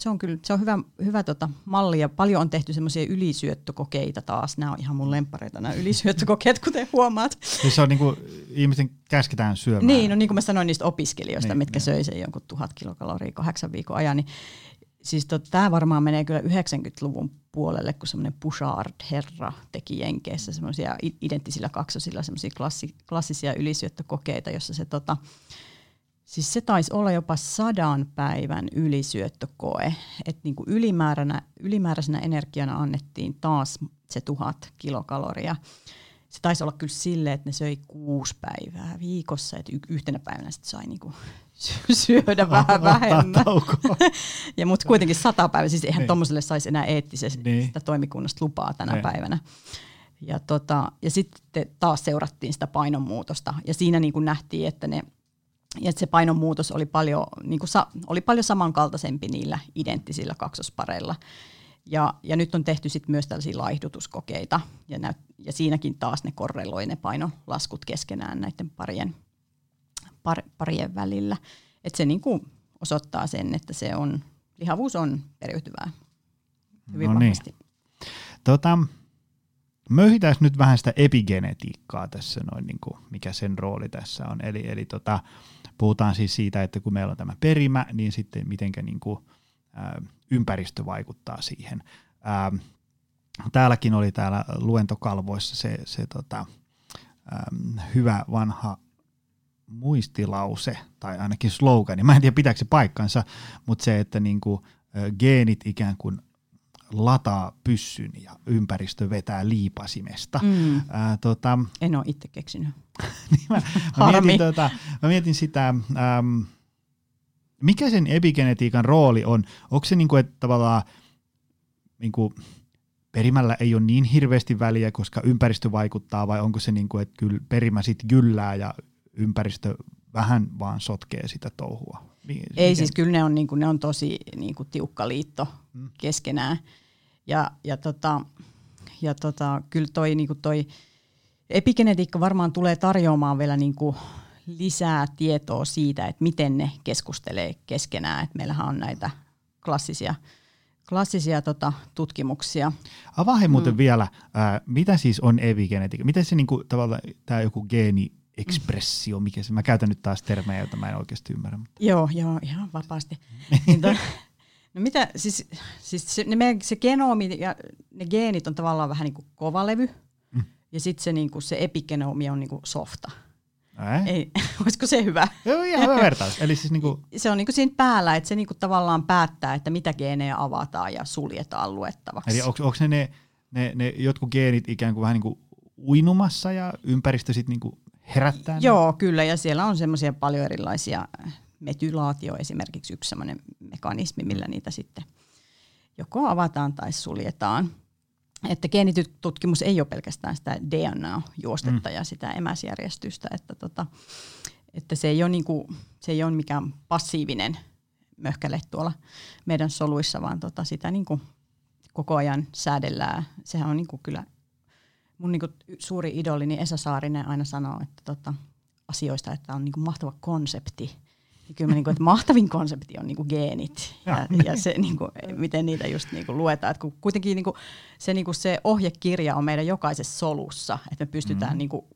se on kyllä se on hyvä, hyvä tota malli ja paljon on tehty semmoisia ylisyöttökokeita taas. Nämä on ihan mun lempareita nämä ylisyöttökokeet, kuten huomaat. Siis se on niin kuin ihmisten käsketään syömään. Niin, no niin kuin mä sanoin niistä opiskelijoista, niin, mitkä niin. söi sen jonkun tuhat kilokaloria kahdeksan viikon ajan, niin siis tot, tämä varmaan menee kyllä 90-luvun puolelle, kun semmoinen Bouchard-herra teki Jenkeissä semmoisia identtisillä kaksosilla semmoisia klassi, klassisia ylisyöttökokeita, jossa se tota, Siis se taisi olla jopa sadan päivän ylisyöttökoe, että niin kuin ylimääränä, ylimääräisenä energiana annettiin taas se tuhat kilokaloria. Se taisi olla kyllä silleen, että ne söi kuusi päivää viikossa, että yhtenä päivänä sitten sai niinku syödä vähän vähemmän. ja mutta kuitenkin sata päivää, siis eihän niin. tuommoiselle saisi enää eettisesti niin. toimikunnasta lupaa tänä niin. päivänä. Ja, tota, ja sitten taas seurattiin sitä painonmuutosta ja siinä niin kuin nähtiin, että ne ja se painonmuutos oli paljon, niin kuin sa, oli paljon samankaltaisempi niillä identtisillä kaksospareilla. Ja, ja nyt on tehty sit myös tällaisia laihdutuskokeita, ja, näyt, ja siinäkin taas ne korreloi ne painolaskut keskenään näiden parien, par, parien välillä. Et se niin kuin osoittaa sen, että se on, lihavuus on periytyvää hyvin no niin. Tota, möhitään nyt vähän sitä epigenetiikkaa tässä, noin, niin kuin, mikä sen rooli tässä on. Eli, eli tota, puhutaan siis siitä, että kun meillä on tämä perimä, niin sitten mitenkä niin ympäristö vaikuttaa siihen. Ä, täälläkin oli täällä luentokalvoissa se, se tota, ä, hyvä vanha muistilause, tai ainakin slogani, mä en tiedä pitääkö se paikkansa, mutta se, että niin kuin, geenit ikään kuin lataa pyssyn ja ympäristö vetää liipasimesta. Mm. Ää, tota, en ole itse keksinyt. niin mä, mä, mietin, tota, mä mietin sitä, äm, mikä sen epigenetiikan rooli on? Onko se niinku, että tavallaan niinku, perimällä ei ole niin hirveästi väliä, koska ympäristö vaikuttaa, vai onko se niinku, että kyllä perimä sitten gyllää ja ympäristö vähän vaan sotkee sitä touhua? Ei siis kyllä ne on, niinku, ne on tosi niinku, tiukka liitto mm. keskenään. Ja, ja, tota, ja tota, kyllä toi, niinku toi epigenetiikka varmaan tulee tarjoamaan vielä niinku lisää tietoa siitä, että miten ne keskustelee keskenään. Et meillähän on näitä klassisia, klassisia tota, tutkimuksia. Avaa he muuten mm. vielä, äh, mitä siis on epigenetiikka? Miten se niinku, tavallaan tämä joku geeni ekspressio, mikä se, mä käytän nyt taas termejä, joita mä en oikeasti ymmärrä. Mutta. Joo, joo, ihan vapaasti. niin to, No mitä, siis, siis se, ne meidän, se genomi ja ne geenit on tavallaan vähän niin kuin kovalevy, mm. ja sitten se, niin kuin, se epigenomi on niin kuin softa. Ei, olisiko se hyvä? Joo, ihan hyvä vertaus. Eli siis niinku... Se on niinku siinä päällä, että se niinku tavallaan päättää, että mitä geenejä avataan ja suljetaan luettavaksi. Eli onko ne, ne, ne, ne jotkut geenit ikään kuin vähän niin kuin uinumassa ja ympäristö sitten niinku herättää? Joo, ne? kyllä, ja siellä on semmoisia paljon erilaisia metylaatio esimerkiksi yksi sellainen mekanismi, millä niitä sitten joko avataan tai suljetaan. Että geenitutkimus ei ole pelkästään sitä DNA-juostetta mm. ja sitä emäsjärjestystä, että, tota, että se, ei ole niinku, se ei ole mikään passiivinen möhkäle tuolla meidän soluissa, vaan tota sitä niinku koko ajan säädellään. Sehän on niinku kyllä mun niinku suuri idolini Esa Saarinen aina sanoo, että tota, asioista, että on niinku mahtava konsepti niin kyllä mä niin kuin, että mahtavin konsepti on niin kuin geenit ja, ja se, niin kuin, miten niitä just niin kuin luetaan. Kun kuitenkin niin kuin, se, niin kuin se ohjekirja on meidän jokaisessa solussa, että me pystytään, mm. niin, kuin,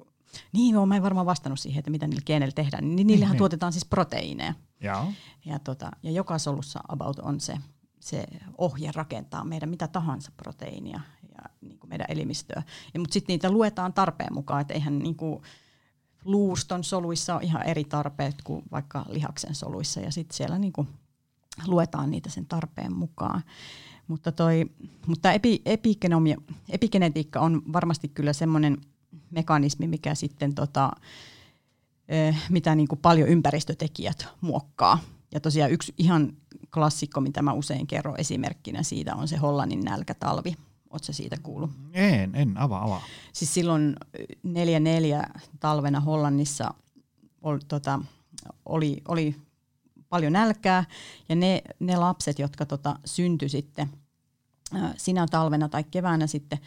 niin joo, mä en varmaan vastannut siihen, että mitä niillä geeneillä tehdään, niin, niin niillähän niin. tuotetaan siis proteiineja. Ja, ja, tota, ja joka solussa about on se, se ohje rakentaa meidän mitä tahansa proteiinia ja niin kuin meidän elimistöä. Ja, mutta sitten niitä luetaan tarpeen mukaan, että eihän niin kuin, luuston soluissa on ihan eri tarpeet kuin vaikka lihaksen soluissa ja sitten siellä niinku luetaan niitä sen tarpeen mukaan. Mutta, toi, mutta epi, epigenetiikka on varmasti kyllä semmoinen mekanismi, mikä sitten tota, mitä niin kuin paljon ympäristötekijät muokkaa. Ja tosiaan yksi ihan klassikko, mitä mä usein kerron esimerkkinä siitä, on se Hollannin nälkätalvi. Oletko siitä kuullut? En, en, avaa, avaa. Siis silloin 44 talvena Hollannissa oli, tota, oli, oli paljon nälkää ja ne, ne lapset, jotka tota, syntyi sitten äh, sinä talvena tai keväänä sitten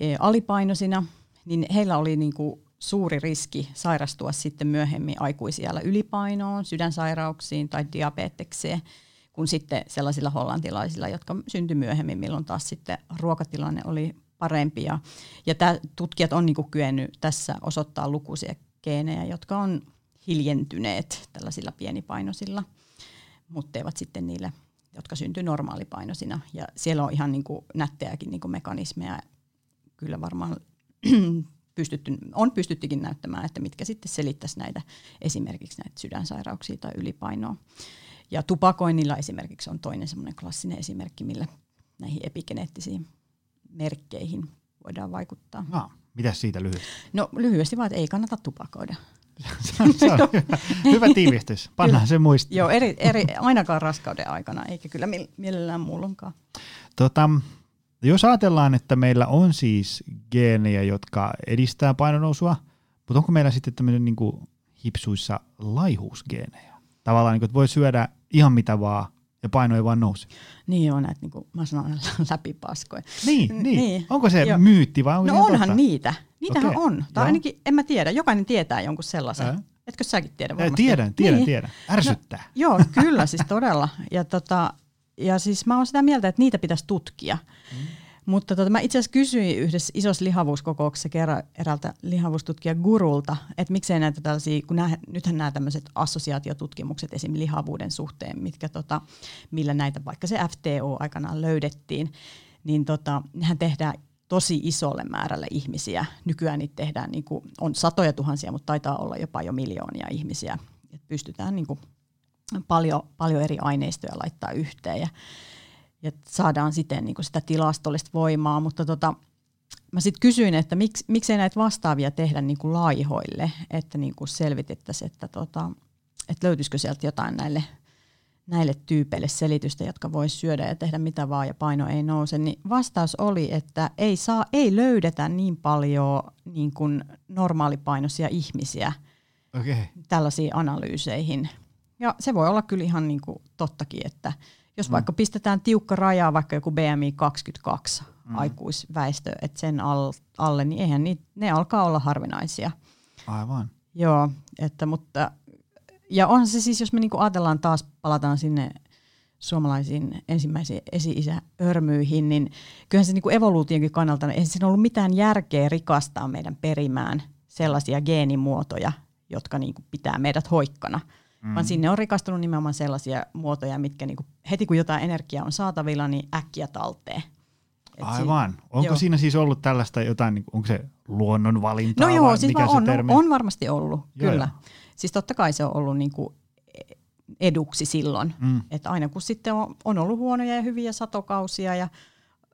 e, alipainoisina, niin heillä oli niinku suuri riski sairastua sitten myöhemmin aikuisiellä ylipainoon, sydänsairauksiin tai diabetekseen – kuin sitten sellaisilla hollantilaisilla, jotka syntyi myöhemmin, milloin taas sitten ruokatilanne oli parempi. Ja, ja tämä, tutkijat on niin kyennyt tässä osoittaa lukuisia geenejä, jotka on hiljentyneet tällaisilla pienipainoisilla, mutta eivät sitten niille, jotka syntyy normaalipainoisina. Ja siellä on ihan niin kuin nättejäkin niin kuin mekanismeja kyllä varmaan pystytty, on pystyttykin näyttämään, että mitkä sitten selittäisi näitä esimerkiksi näitä sydänsairauksia tai ylipainoa. Ja tupakoinnilla esimerkiksi on toinen semmoinen klassinen esimerkki, millä näihin epigeneettisiin merkkeihin voidaan vaikuttaa. No, mitä siitä lyhyesti? No lyhyesti vaan, että ei kannata tupakoida. se on, se on hyvä, hyvä tiivistys. Pannaan se muistiin. Joo, eri, eri, ainakaan raskauden aikana, eikä kyllä mielellään muulloinkaan. Tota, jos ajatellaan, että meillä on siis geenejä, jotka edistää painonousua, mutta onko meillä sitten tämmöinen niin hipsuissa laihuusgeenejä? Tavallaan, niin kuin, että voi syödä ihan mitä vaan ja paino ei vaan nouse. Niin on, että niin kuin mä sanon läpipaskoja. Niin, niin. niin. Onko se Joo. myytti vai onko No onhan totta? niitä. Niitähän okay. on. Tai Joo. ainakin, en mä tiedä, jokainen tietää jonkun sellaisen. Ää? Etkö säkin tiedä varmasti? Tiedän, tiedän, niin. tiedän. Ärsyttää. No, joo, kyllä siis todella. Ja, tota, ja siis mä oon sitä mieltä, että niitä pitäisi tutkia. Mm. Mutta tota, mä itse asiassa kysyin yhdessä isossa lihavuuskokouksessa kerran eräältä lihavuustutkija Gurulta, että miksei näitä tällaisia, kun nää, nythän nämä tämmöiset assosiaatiotutkimukset esim. lihavuuden suhteen, mitkä tota, millä näitä vaikka se FTO aikanaan löydettiin, niin tota, nehän tehdään tosi isolle määrälle ihmisiä. Nykyään niitä tehdään, niin kuin, on satoja tuhansia, mutta taitaa olla jopa jo miljoonia ihmisiä. Et pystytään niin kuin, paljon, paljon eri aineistoja laittaa yhteen. Ja, ja saadaan siten niin kuin sitä tilastollista voimaa, mutta tota, mä sitten kysyin, että miksi, miksei näitä vastaavia tehdä niin kuin laihoille, että niin kuin selvitettäisiin, että, tota, että löytyisikö sieltä jotain näille, näille tyypeille selitystä, jotka vois syödä ja tehdä mitä vaan ja paino ei nouse, niin vastaus oli, että ei, saa, ei löydetä niin paljon niin kuin normaalipainoisia ihmisiä okay. tällaisiin analyyseihin. Ja se voi olla kyllä ihan niin kuin tottakin, että – jos mm. vaikka pistetään tiukka raja, vaikka joku BMI 22 mm. aikuisväestö, että sen alle, niin eihän niitä, ne alkaa olla harvinaisia. Aivan. Joo, että mutta, ja onhan se siis, jos me niinku ajatellaan taas, palataan sinne suomalaisiin ensimmäisiin esi-isä-örmyihin, niin kyllähän se niinku evoluutionkin kannalta, ei siinä ollut mitään järkeä rikastaa meidän perimään sellaisia geenimuotoja, jotka niinku pitää meidät hoikkana – mm. vaan sinne on rikastunut nimenomaan sellaisia muotoja, mitkä niinku, heti kun jotain energiaa on saatavilla, niin äkkiä talteen. Et Aivan. Siinä, Onko joo. siinä siis ollut tällaista jotain, niinku, onko se luonnonvalintaa no joo, vai siis mikä on, se termi? on varmasti ollut, joo, kyllä. Joo. Siis totta kai se on ollut niinku eduksi silloin, mm. että aina kun sitten on, on ollut huonoja ja hyviä satokausia ja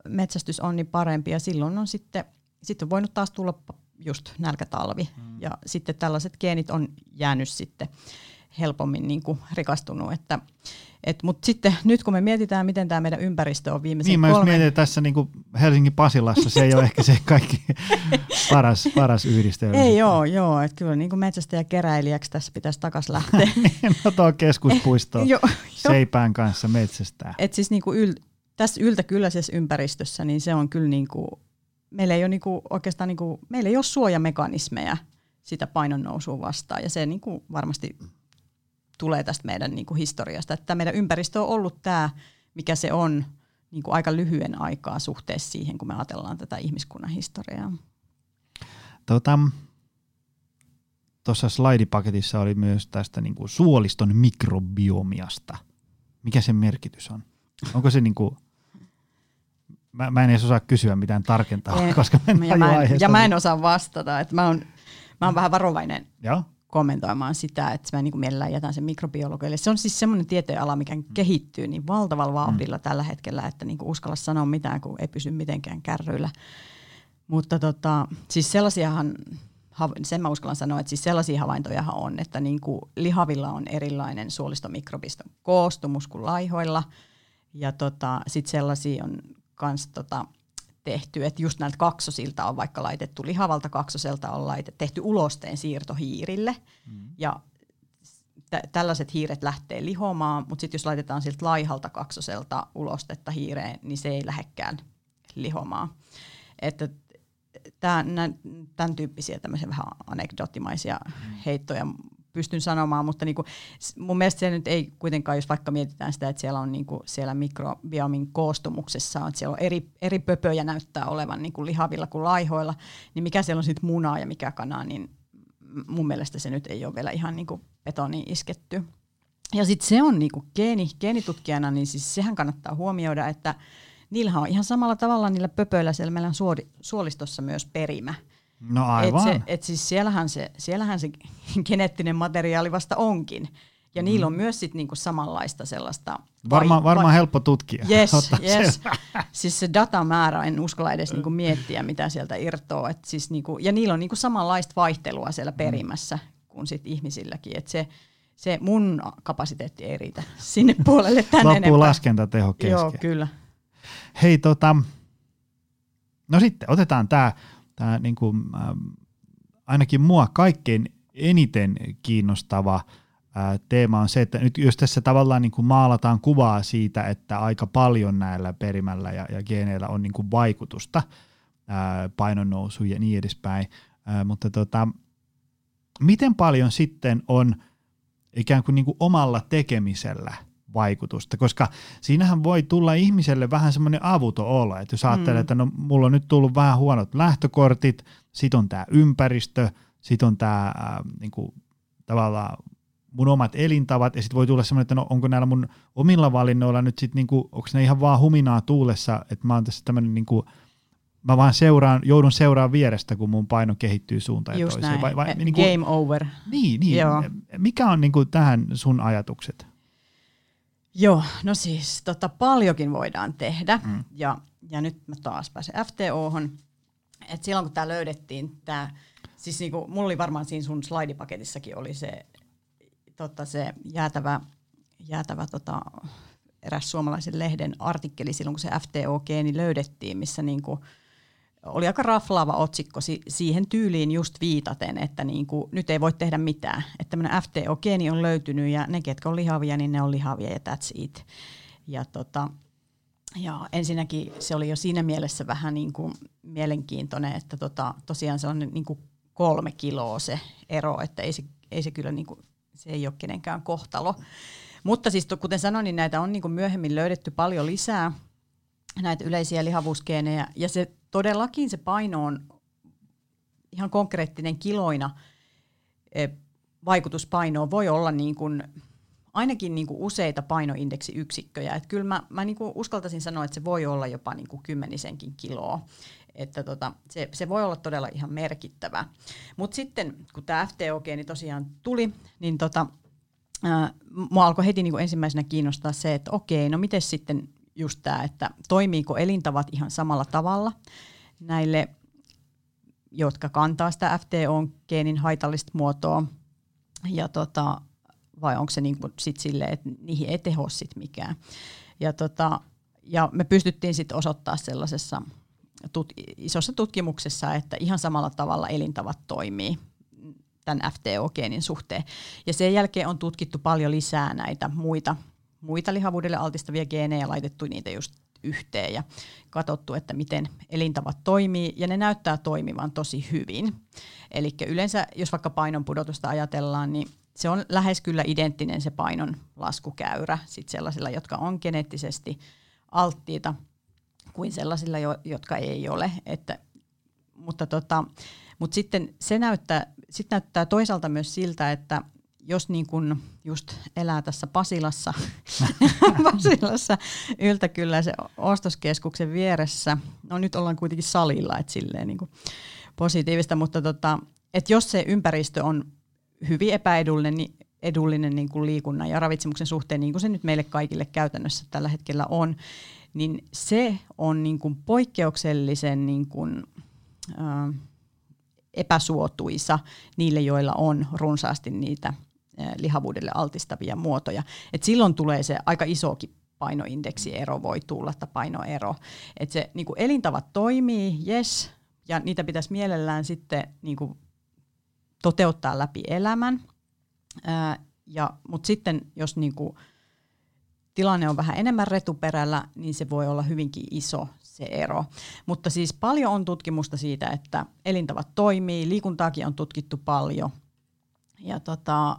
metsästys on niin parempi ja silloin on sitten, sitten on voinut taas tulla just nälkätalvi mm. ja sitten tällaiset geenit on jäänyt sitten helpommin niin kuin rikastunut. Että, et, Mutta sitten nyt kun me mietitään, miten tämä meidän ympäristö on viimeisen niin, kolme... Niin, tässä niin kuin Helsingin Pasilassa, se ei ole ehkä se kaikki paras, paras yhdistelmä. Ei joo, joo, että kyllä niin kuin metsästä ja keräilijäksi tässä pitäisi takaisin lähteä. Niin, no tuo keskuspuisto seipään kanssa metsästää. Et siis niin kuin yl, tässä yltäkylläisessä ympäristössä, niin se on kyllä niin kuin, meillä ei ole niin kuin, oikeastaan niin kuin, meillä ei ole suojamekanismeja sitä painon nousua vastaan, ja se niin kuin varmasti tulee tästä meidän niin kuin historiasta. Että meidän ympäristö on ollut tämä, mikä se on niin kuin aika lyhyen aikaa suhteessa siihen, kun me ajatellaan tätä ihmiskunnan historiaa. Tota, tuossa slaidipaketissa oli myös tästä niin kuin suoliston mikrobiomiasta. Mikä sen merkitys on? Onko se niin kuin, mä, mä en edes osaa kysyä mitään tarkentaa, en, koska ja mä en, ja mä en osaa vastata. Että mä oon, mä oon vähän varovainen Joo kommentoimaan sitä, että mä niin kuin mielellään jätän sen mikrobiologille. Se on siis semmoinen tieteenala, mikä mm. kehittyy niin valtavalla vauhdilla mm. tällä hetkellä, että niin kuin uskalla sanoa mitään, kun ei pysy mitenkään kärryillä. Mutta tota, siis sellaisiahan, sen mä uskallan sanoa, että siis sellaisia havaintoja on, että niin kuin lihavilla on erilainen suolistomikrobiston koostumus kuin laihoilla. Ja tota, sitten sellaisia on myös tota, tehty, että just näiltä kaksosilta on vaikka laitettu, lihavalta kaksoselta on laitettu, tehty ulosteen siirto hiirille, mm. ja t- tällaiset hiiret lähtee lihomaan, mutta sitten jos laitetaan siltä laihalta kaksoselta ulostetta hiireen, niin se ei lähekkään lihomaan. Että tämän tyyppisiä tämmöisiä vähän anekdoottimaisia mm. heittoja pystyn sanomaan, mutta niin kuin, mun mielestä se nyt ei kuitenkaan, jos vaikka mietitään sitä, että siellä on niin kuin siellä mikrobiomin koostumuksessa, että siellä on eri, eri pöpöjä näyttää olevan niin kuin lihavilla kuin laihoilla, niin mikä siellä on sitten munaa ja mikä kanaa, niin mun mielestä se nyt ei ole vielä ihan niin kuin betoniin isketty. Ja sitten se on niin kuin geeni, geenitutkijana, niin siis sehän kannattaa huomioida, että niillä on ihan samalla tavalla niillä pöpöillä siellä meillä on suolistossa myös perimä. No aivan. Et se, et siis siellähän, se, siellähän se geneettinen materiaali vasta onkin. Ja mm. niillä on myös sit niinku samanlaista sellaista... Varmaan varma va- helppo tutkia. Yes, yes. siis se datamäärä, en uskalla edes niinku miettiä, mitä sieltä irtoaa. Et siis niinku, ja niillä on niinku samanlaista vaihtelua siellä mm. perimässä mm. kuin sit ihmisilläkin. Et se, se mun kapasiteetti ei riitä sinne puolelle tänne Loppuu enempää. laskentateho kesken. Joo, kyllä. Hei tota, no sitten otetaan tämä tää niinku, äh, ainakin mua kaikkein eniten kiinnostava äh, teema on se, että nyt jos tässä tavallaan niin kuin maalataan kuvaa siitä, että aika paljon näillä perimällä ja, ja geeneillä on niin kuin vaikutusta äh, painonnousuun ja niin edespäin, äh, mutta tota, miten paljon sitten on ikään kuin, niin kuin omalla tekemisellä vaikutusta, koska siinähän voi tulla ihmiselle vähän semmoinen avuto olo, että jos ajattelee, mm. että no mulla on nyt tullut vähän huonot lähtökortit, sit on tämä ympäristö, sit on tämä äh, niin kuin, tavallaan mun omat elintavat, ja sitten voi tulla semmoinen, että no onko näillä mun omilla valinnoilla nyt sitten, niinku, onko ne ihan vaan huminaa tuulessa, että mä oon tässä tämmöinen niinku, mä vaan seuraan, joudun seuraamaan vierestä, kun mun paino kehittyy suuntaan Just ja toiseen. Vai, vai, niin kuin, Game over. Niin, niin. Joo. Mikä on niin kuin tähän sun ajatukset? Joo, no siis tota, paljonkin voidaan tehdä. Mm. Ja, ja nyt mä taas pääsen FTOhon. Et silloin kun tämä löydettiin, tää, siis niinku, mulla oli varmaan siinä sun slaidipaketissakin oli se, tota, se jäätävä, jäätävä tota, eräs suomalaisen lehden artikkeli silloin, kun se FTO-geeni löydettiin, missä niinku, oli aika raflaava otsikko si- siihen tyyliin just viitaten, että niinku, nyt ei voi tehdä mitään. Että tämmöinen FTO-geeni on löytynyt ja ne, ketkä on lihavia, niin ne on lihavia ja that's it. Ja, tota, ja ensinnäkin se oli jo siinä mielessä vähän niinku mielenkiintoinen, että tota, tosiaan se on niinku kolme kiloa se ero, että ei se, ei se kyllä niinku, se ei ole kenenkään kohtalo. Mutta siis kuten sanoin, niin näitä on niinku myöhemmin löydetty paljon lisää, näitä yleisiä lihavuusgeenejä, ja se todellakin se paino on ihan konkreettinen kiloina e, vaikutuspainoon voi olla niin kuin, ainakin niin kuin useita painoindeksiyksikköjä. Et kyllä mä, mä niin kuin uskaltaisin sanoa, että se voi olla jopa niin kuin kymmenisenkin kiloa. Että tota, se, se voi olla todella ihan merkittävä. Mutta sitten kun tämä FTO-geeni tosiaan tuli, niin tota, ää, mua alkoi heti niin kuin ensimmäisenä kiinnostaa se, että okei, no miten sitten just tämä, että toimiiko elintavat ihan samalla tavalla näille, jotka kantaa sitä FTO-geenin haitallista muotoa, ja tota, vai onko se niinku sit silleen, että niihin ei teho sit mikään. Ja, tota, ja me pystyttiin sitten osoittaa sellaisessa tut, isossa tutkimuksessa, että ihan samalla tavalla elintavat toimii tämän FTO-geenin suhteen. Ja sen jälkeen on tutkittu paljon lisää näitä muita muita lihavuudelle altistavia geenejä, laitettu niitä just yhteen ja katsottu, että miten elintavat toimii, ja ne näyttää toimivan tosi hyvin. Eli yleensä, jos vaikka painon pudotusta ajatellaan, niin se on lähes kyllä identtinen se painon laskukäyrä sit sellaisilla, jotka on geneettisesti alttiita, kuin sellaisilla, jotka ei ole. Että, mutta tota, mutta sitten se näyttää, sit näyttää toisaalta myös siltä, että jos niin kun just elää tässä Pasilassa, Pasilassa se ostoskeskuksen vieressä, no nyt ollaan kuitenkin salilla, että silleen niin positiivista, mutta tota, että jos se ympäristö on hyvin epäedullinen, niin edullinen niin kuin liikunnan ja ravitsemuksen suhteen, niin kuin se nyt meille kaikille käytännössä tällä hetkellä on, niin se on niin kuin poikkeuksellisen niin kuin, äh, epäsuotuisa niille, joilla on runsaasti niitä lihavuudelle altistavia muotoja. Et silloin tulee se aika isokin painoindeksiero voi tulla, tai painoero. Et se niin elintavat toimii, yes, ja niitä pitäisi mielellään sitten niin toteuttaa läpi elämän. Ja, mutta sitten jos niin tilanne on vähän enemmän retuperällä, niin se voi olla hyvinkin iso se ero. Mutta siis paljon on tutkimusta siitä, että elintavat toimii, liikuntaakin on tutkittu paljon. Ja tota,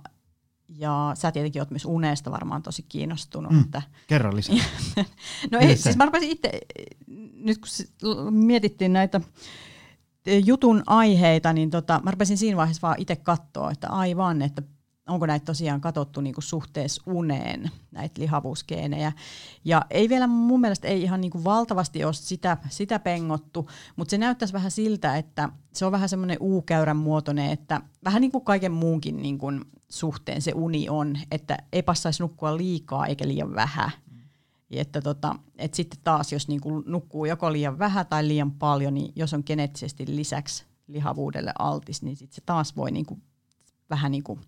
ja sä tietenkin oot myös unesta varmaan tosi kiinnostunut. Mm, että kerro lisää. no ei, siis mä rupesin itse, nyt kun mietittiin näitä jutun aiheita, niin tota, mä rupesin siinä vaiheessa vaan itse katsoa, että aivan, että onko näitä tosiaan katsottu niin kuin suhteessa uneen, näitä lihavuusgeenejä. Ja ei vielä mun mielestä ei ihan niin kuin valtavasti ole sitä, sitä pengottu, mutta se näyttäisi vähän siltä, että se on vähän semmoinen U-käyrän muotoinen, että vähän niin kuin kaiken muunkin niin kuin suhteen se uni on, että ei passaisi nukkua liikaa eikä liian vähän. Että tota, et sitten taas, jos niin kuin nukkuu joko liian vähän tai liian paljon, niin jos on geneettisesti lisäksi lihavuudelle altis, niin sitten se taas voi niin kuin vähän niin kuin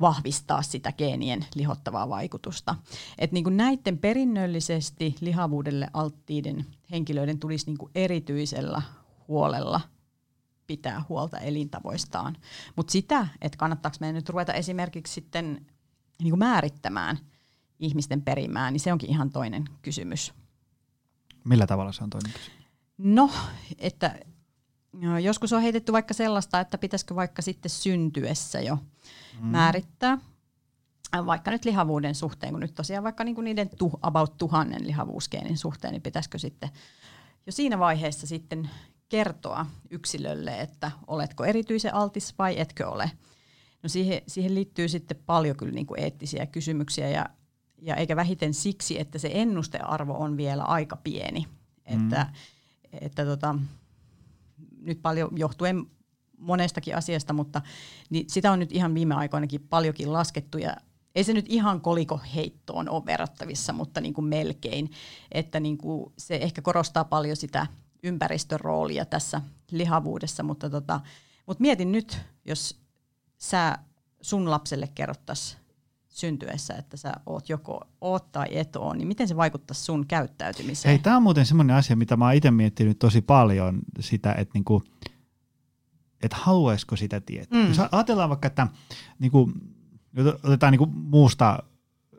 vahvistaa sitä geenien lihottavaa vaikutusta. Et niin kuin näiden perinnöllisesti lihavuudelle alttiiden henkilöiden tulisi niin kuin erityisellä huolella pitää huolta elintavoistaan. Mutta sitä, että kannattaako meidän nyt ruveta esimerkiksi sitten niin kuin määrittämään ihmisten perimää, niin se onkin ihan toinen kysymys. Millä tavalla se on toinen kysymys? No, että joskus on heitetty vaikka sellaista, että pitäisikö vaikka sitten syntyessä jo mm. määrittää, vaikka nyt lihavuuden suhteen, kun nyt tosiaan vaikka niinku niiden tu, about tuhannen lihavuusgeenin suhteen, niin pitäisikö sitten jo siinä vaiheessa sitten kertoa yksilölle, että oletko erityisen altis vai etkö ole. No siihen, siihen liittyy sitten paljon kyllä niin kuin eettisiä kysymyksiä ja, ja eikä vähiten siksi, että se ennustearvo on vielä aika pieni. Mm. Että, että tota, nyt paljon johtuen monestakin asiasta, mutta niin sitä on nyt ihan viime aikoinakin paljonkin laskettu ja ei se nyt ihan kolikoheittoon ole verrattavissa, mutta niin kuin melkein. Että niin kuin se ehkä korostaa paljon sitä ympäristön roolia tässä lihavuudessa, mutta, tota, mutta mietin nyt, jos sä sun lapselle kerrottaisiin syntyessä, että sä oot joko oot tai et oo, niin miten se vaikuttaa sun käyttäytymiseen? Hei, tämä on muuten semmoinen asia, mitä mä oon itse miettinyt tosi paljon, sitä, että niinku, että haluaisiko sitä tietää. Mm. Jos ajatellaan vaikka, että niinku, otetaan niinku muusta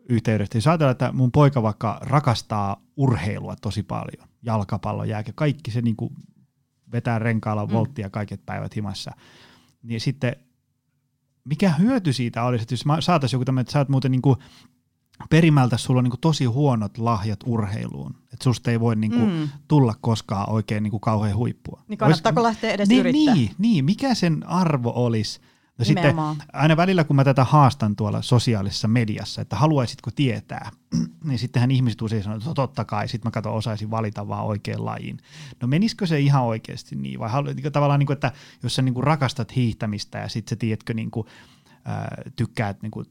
yhteydestä, jos ajatellaan, että mun poika vaikka rakastaa urheilua tosi paljon, jalkapallo, jääkö, kaikki se niinku vetää renkaalla mm. volttia kaiket päivät himassa, niin sitten mikä hyöty siitä olisi, että jos saataisiin joku tämmöinen, että sä oot muuten niinku perimältä sulla on niinku tosi huonot lahjat urheiluun, että susta ei voi niinku mm. tulla koskaan oikein niinku kauhean huippua. Niin kannattaako Olis, lähteä edes niin, yrittää? Niin, niin, mikä sen arvo olisi, No sitten aina välillä, kun mä tätä haastan tuolla sosiaalisessa mediassa, että haluaisitko tietää, niin sittenhän ihmiset usein sanoo, että totta kai, sitten mä katson, osaisin valita vaan oikean lajin. No menisikö se ihan oikeasti niin? Vai halu, niin tavallaan, niin kuin, että jos sä niin kuin rakastat hiihtämistä ja sitten sä tiedätkö, niin kuin, äh, tykkäät niin kuin,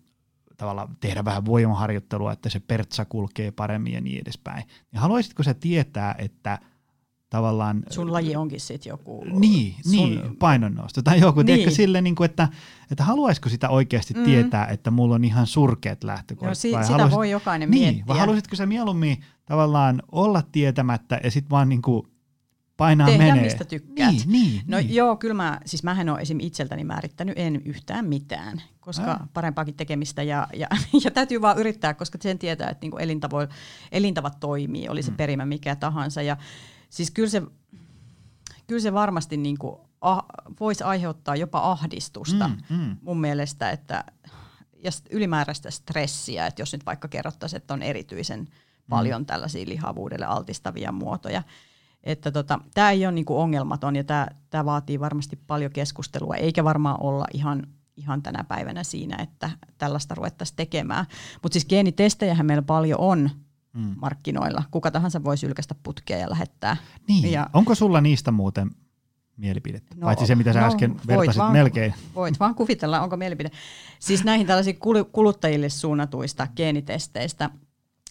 tavallaan tehdä vähän voimaharjoittelua, että se pertsa kulkee paremmin ja niin edespäin, niin haluaisitko sä tietää, että – tavallaan... Sun laji onkin sitten joku... Niin, sun... niin painonnosto tai joku, niin. tiedätkö, sille, niin kuin, että, että haluaisiko sitä oikeasti mm. tietää, että mulla on ihan surkeat lähtökohdat. Joo, si- sitä haluaisit, voi jokainen niin, miettiä. Vai haluaisitko sä mieluummin tavallaan olla tietämättä ja sitten vaan niin kuin painaa Tehdä menee. mistä tykkäät. Niin, niin, no niin. joo, kyllä mä, siis mähän olen esim. itseltäni määrittänyt en yhtään mitään, koska äh. parempaakin tekemistä ja, ja, ja täytyy vaan yrittää, koska sen tietää, että niinku elintavo, elintavat toimii, oli se mm. perimä mikä tahansa ja Siis kyllä se, kyllä se varmasti niin kuin ah, voisi aiheuttaa jopa ahdistusta mm, mm. mun mielestä, että ja ylimääräistä stressiä, että jos nyt vaikka kerrottaisiin, että on erityisen mm. paljon tällaisia lihavuudelle altistavia muotoja. Että tota, tämä ei ole niinku ongelmaton ja tämä vaatii varmasti paljon keskustelua, eikä varmaan olla ihan, ihan tänä päivänä siinä, että tällaista ruvettaisiin tekemään. Mutta siis geenitestejähän meillä paljon on, mm. markkinoilla. Kuka tahansa voi sylkästä putkea ja lähettää. Niin. Ja, Onko sulla niistä muuten mielipidettä? No, Paitsi se, mitä sä no, äsken vertasit vaan, melkein. Voit vaan kuvitella, onko mielipide. Siis näihin tällaisiin kuluttajille suunnatuista geenitesteistä,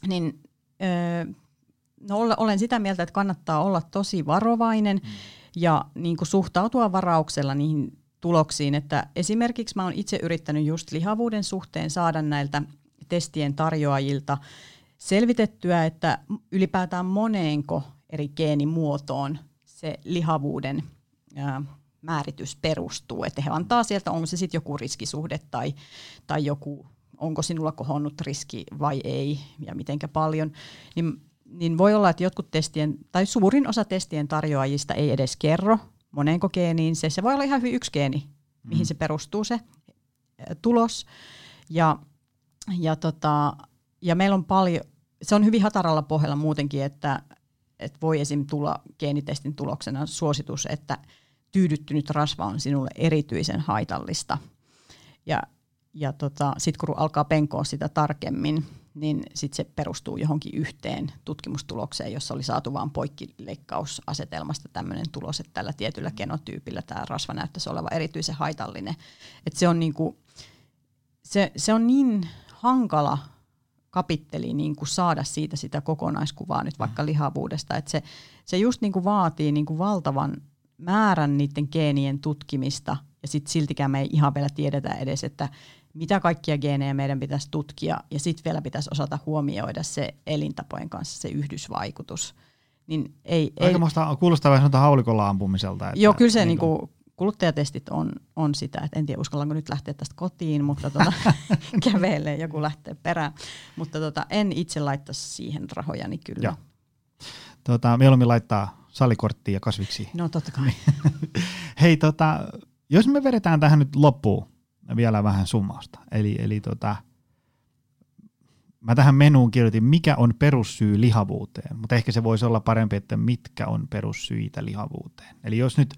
niin öö, no, olen sitä mieltä, että kannattaa olla tosi varovainen mm. ja niin kuin suhtautua varauksella niihin tuloksiin. Että esimerkiksi mä oon itse yrittänyt just lihavuuden suhteen saada näiltä testien tarjoajilta – selvitettyä, että ylipäätään moneenko eri geenimuotoon se lihavuuden ää, määritys perustuu. Että he antaa sieltä, onko se sitten joku riskisuhde tai, tai joku, onko sinulla kohonnut riski vai ei ja mitenkä paljon. Niin, niin voi olla, että jotkut testien, tai suurin osa testien tarjoajista ei edes kerro moneenko geeniin se. Se voi olla ihan hyvin yksi geeni, mihin mm. se perustuu se tulos. Ja, ja tota, ja meillä on paljon, se on hyvin hataralla pohjalla muutenkin, että, että voi esim. tulla geenitestin tuloksena suositus, että tyydyttynyt rasva on sinulle erityisen haitallista. Ja, ja tota, sitten kun alkaa penkoa sitä tarkemmin, niin sitten se perustuu johonkin yhteen tutkimustulokseen, jossa oli saatu vain poikkileikkausasetelmasta tämmöinen tulos, että tällä tietyllä genotyypillä tämä rasva näyttäisi olevan erityisen haitallinen. Et se, on niinku, se, se on niin hankala kapitteli niin kuin saada siitä sitä kokonaiskuvaa nyt vaikka lihavuudesta, että se, se just niin kuin vaatii niin kuin valtavan määrän niiden geenien tutkimista ja sitten siltikään me ei ihan vielä tiedetä edes, että mitä kaikkia geenejä meidän pitäisi tutkia ja sitten vielä pitäisi osata huomioida se elintapojen kanssa se yhdysvaikutus. Niin ei, ei, kuulostaa vähän sanotaan haulikolla ampumiselta. Että joo, kyllä se niin kuin, niinku kuluttajatestit on, on sitä, että en tiedä uskallanko nyt lähteä tästä kotiin, mutta tuota, kävelee joku lähtee perään. Mutta tuota, en itse laittaisi siihen rahojani kyllä. Joo. Tota, mieluummin laittaa salikorttia ja kasviksi. No totta kai. Hei, tota, jos me vedetään tähän nyt loppuun vielä vähän summausta. Eli, eli tota, mä tähän menuun kirjoitin, mikä on perussyy lihavuuteen, mutta ehkä se voisi olla parempi, että mitkä on perussyitä lihavuuteen. Eli jos nyt,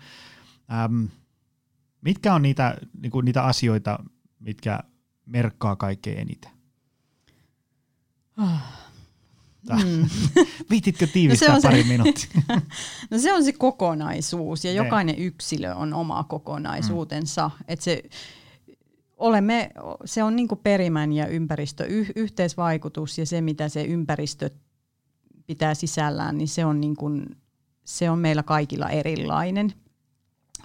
äm, mitkä on niitä, niinku, niitä asioita, mitkä merkkaa kaikkein eniten? Oh. Mm. Viititkö tiivistää no pari minuuttia? no se on se kokonaisuus ja ne. jokainen yksilö on oma kokonaisuutensa. Mm. Et se, olemme, se on niin perimän ja ympäristö, y- yhteisvaikutus ja se, mitä se ympäristö pitää sisällään, niin se on, niin kuin, se on meillä kaikilla erilainen.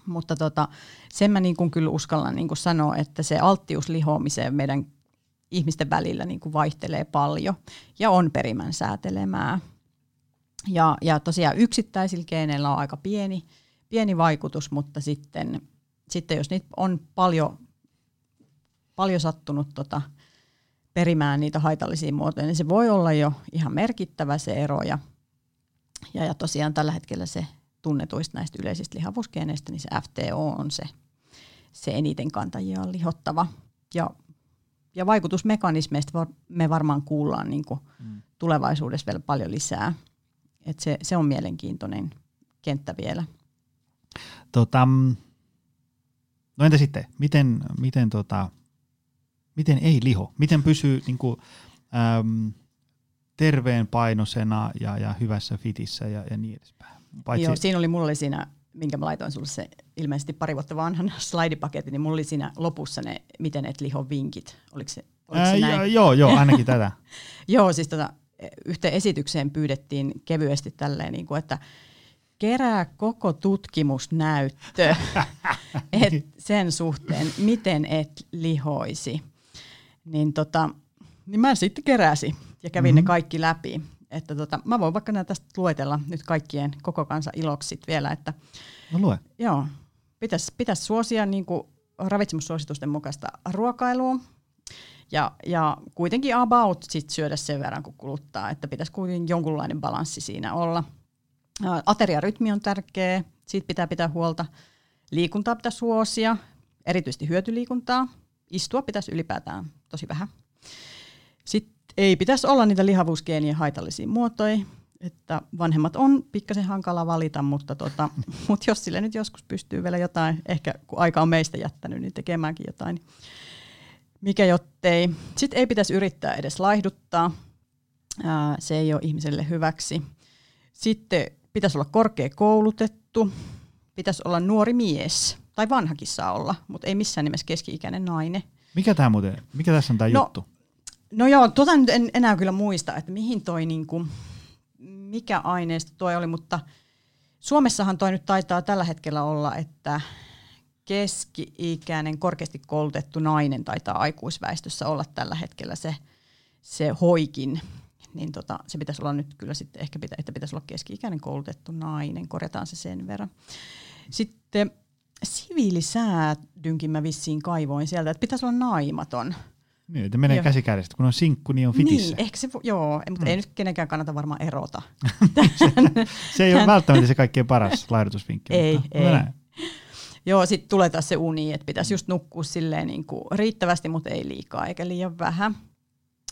Mutta tota, sen mä niin kuin kyllä uskallan niin kuin sanoa, että se alttius lihoamiseen meidän ihmisten välillä niin kuin vaihtelee paljon ja on perimän säätelemää. Ja, ja tosiaan yksittäisillä geeneillä on aika pieni, pieni vaikutus, mutta sitten, sitten jos niitä on paljon paljon sattunut tota, perimään niitä haitallisia muotoja, niin se voi olla jo ihan merkittävä se ero. Ja, ja, ja tosiaan tällä hetkellä se tunnetuista näistä yleisistä lihavuusgeeneistä, niin se FTO on se, se eniten kantajia lihottava. Ja, ja vaikutusmekanismeista me varmaan kuullaan niin kuin mm. tulevaisuudessa vielä paljon lisää. Et se, se on mielenkiintoinen kenttä vielä. Tota, no entä sitten, miten, miten tota, miten ei liho? Miten pysyy niin kuin, äm, terveen painosena ja, ja hyvässä fitissä ja, ja niin edespäin? Paitsi... Joo, siinä oli, mulla oli siinä, minkä mä laitoin sulle se ilmeisesti pari vuotta vanhan slaidipaketti, niin mulla oli siinä lopussa ne, miten et liho vinkit. Oliko se, oliko se Ää, näin? Joo, joo, ainakin tätä. joo, siis tota, yhteen esitykseen pyydettiin kevyesti tälleen, niin kuin, että kerää koko tutkimusnäyttö et sen suhteen, miten et lihoisi niin, tota, niin mä sitten keräsin ja kävin mm-hmm. ne kaikki läpi. Että tota, mä voin vaikka näitä tästä luetella nyt kaikkien koko kansa iloksit vielä. Että, no lue. Joo, pitäisi pitäis suosia niin kuin ravitsemussuositusten mukaista ruokailua. Ja, ja kuitenkin about sit syödä sen verran, kun kuluttaa, että pitäisi kuitenkin jonkunlainen balanssi siinä olla. Ateriarytmi on tärkeä, siitä pitää pitää huolta. Liikuntaa pitää suosia, erityisesti hyötyliikuntaa. Istua pitäisi ylipäätään tosi vähän. Sitten ei pitäisi olla niitä lihavuusgeenien haitallisia muotoja, että vanhemmat on pikkasen hankala valita, mutta, tota, mutta jos sille nyt joskus pystyy vielä jotain, ehkä kun aika on meistä jättänyt, niin tekemäänkin jotain, niin mikä jottei. Sitten ei pitäisi yrittää edes laihduttaa, Ää, se ei ole ihmiselle hyväksi. Sitten pitäisi olla korkea koulutettu, pitäisi olla nuori mies, tai vanhakin saa olla, mutta ei missään nimessä keski-ikäinen nainen. Mikä tämä muuten, mikä tässä on tämä no, juttu? No joo, tota nyt en enää kyllä muista, että mihin toi niinku, mikä aineisto toi oli, mutta Suomessahan toi nyt taitaa tällä hetkellä olla, että keski-ikäinen, korkeasti koulutettu nainen taitaa aikuisväestössä olla tällä hetkellä se, se hoikin. Niin tota, se pitäisi olla nyt kyllä sitten ehkä, pitä, että pitäisi olla keski-ikäinen koulutettu nainen, korjataan se sen verran. Sitten siviilisäädynkin mä vissiin kaivoin sieltä, että pitäisi olla naimaton. Niin, että menee käsi kädessä, kun on sinkku, niin on fitissä. Niin, ehkä se, joo, mutta mm. ei nyt kenenkään kannata varmaan erota. se, se ei ole välttämättä se kaikkein paras laihdutusvinkki. Ei, mutta, ei. Näin. Joo, sitten tulee taas se uni, että pitäisi just nukkua silleen niin kuin riittävästi, mutta ei liikaa eikä liian vähän.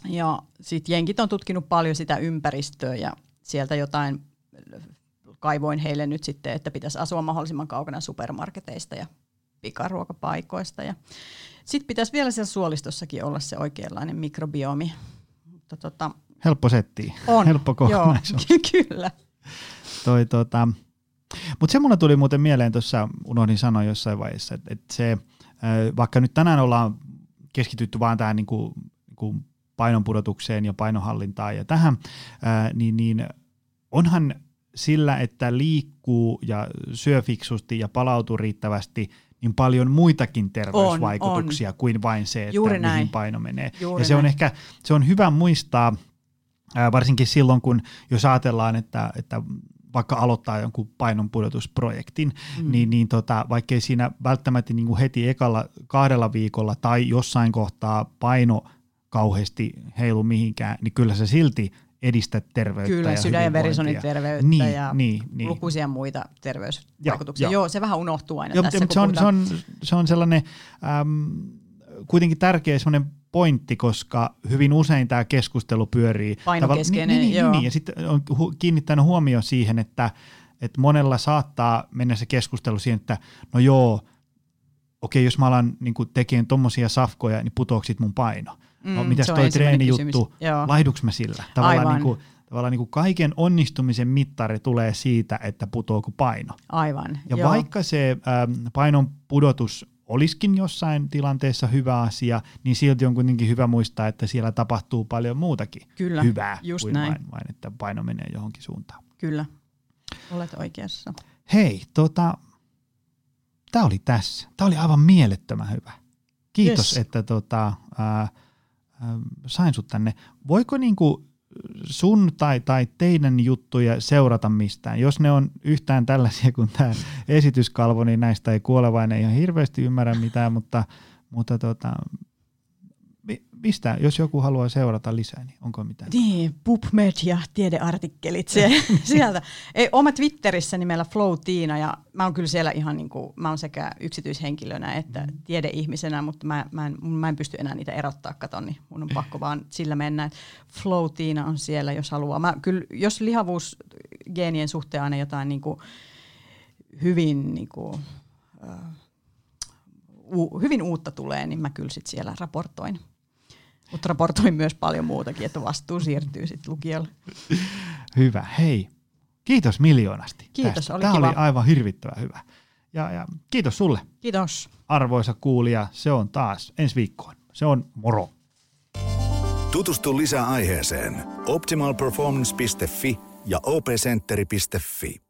Ja sitten jenkit on tutkinut paljon sitä ympäristöä ja sieltä jotain kaivoin heille nyt sitten, että pitäisi asua mahdollisimman kaukana supermarketeista ja pikaruokapaikoista. Ja sitten pitäisi vielä siellä suolistossakin olla se oikeanlainen mikrobiomi. Mutta tota, Helppo setti. on. Helppo kokonaisuus. Joo, kyllä. Toi, tota, mutta se mulle tuli muuten mieleen tuossa, unohdin sanoa jossain vaiheessa, että, että se, vaikka nyt tänään ollaan keskitytty vaan tähän niin kuin, niin kuin painonpudotukseen ja painonhallintaan ja tähän, niin, niin onhan sillä, että liikkuu ja syö fiksusti ja palautuu riittävästi, niin paljon muitakin terveysvaikutuksia on, on. kuin vain se, että Juuri mihin näin. paino menee. Juuri ja se on näin. ehkä se on hyvä muistaa, varsinkin silloin, kun jos ajatellaan, että, että vaikka aloittaa jonkun painonpudotusprojektin, mm. niin, niin tota, vaikkei siinä välttämättä niin kuin heti ekalla kahdella viikolla tai jossain kohtaa paino kauheasti heilu mihinkään, niin kyllä se silti edistä terveyttä Kyllä, ja sydän- ja verisuoniterveyttä niin, ja niin, niin. lukuisia muita terveysvaikutuksia. Joo, joo. joo, se vähän unohtuu aina joo, tässä, se on, se, on, se on sellainen äm, kuitenkin tärkeä sellainen pointti, koska hyvin usein tämä keskustelu pyörii. Painokeskeinen, niin, niin, joo. Niin, ja sitten on hu- kiinnittänyt huomioon siihen, että, että monella saattaa mennä se keskustelu siihen, että no joo, okei, jos mä alan niin tekemään tuommoisia safkoja, niin putooksit mun paino. Mm, no, mitäs toi treenijuttu, laihduks mä sillä? Tavallaan, Aivan. niin kuin, tavallaan niin kuin kaiken onnistumisen mittari tulee siitä, että putoako paino. Aivan, Ja joo. vaikka se ähm, painon pudotus olisikin jossain tilanteessa hyvä asia, niin silti on kuitenkin hyvä muistaa, että siellä tapahtuu paljon muutakin Kyllä, hyvää just kuin näin. Vain, vain, että paino menee johonkin suuntaan. Kyllä, olet oikeassa. Hei, tota, tämä oli tässä. Tämä oli aivan mielettömän hyvä. Kiitos, yes. että tota, ää, sain sut tänne. Voiko niinku sun tai, tai teidän juttuja seurata mistään? Jos ne on yhtään tällaisia kuin tämä esityskalvo, niin näistä ei kuolevainen ihan hirveästi ymmärrä mitään, mutta, mutta tota, mistä, jos joku haluaa seurata lisää, niin onko mitään? Niin, PubMed ja tiedeartikkelit se, sieltä. Ei, oma Twitterissä nimellä Flow Tiina ja mä oon kyllä siellä ihan niin kuin, mä oon sekä yksityishenkilönä että mm. tiedeihmisenä, mutta mä, mä, en, mä en pysty enää niitä erottaa, katon, niin mun on pakko vaan sillä mennä. Flow Tiina on siellä, jos haluaa. Mä, kyllä, jos lihavuusgeenien suhteen aina jotain niin kuin, hyvin niin kuin, uh, hyvin uutta tulee, niin mä kyllä sit siellä raportoin. Mutta raportoin myös paljon muutakin, että vastuu siirtyy sitten lukijalle. Hyvä. Hei, kiitos miljoonasti. Kiitos, tästä. oli Tämä kiva. oli aivan hirvittävän hyvä. Ja, ja kiitos sulle. Kiitos. Arvoisa kuulija, se on taas ensi viikkoon. Se on moro. Tutustu lisää aiheeseen optimalperformance.fi ja opcenteri.fi.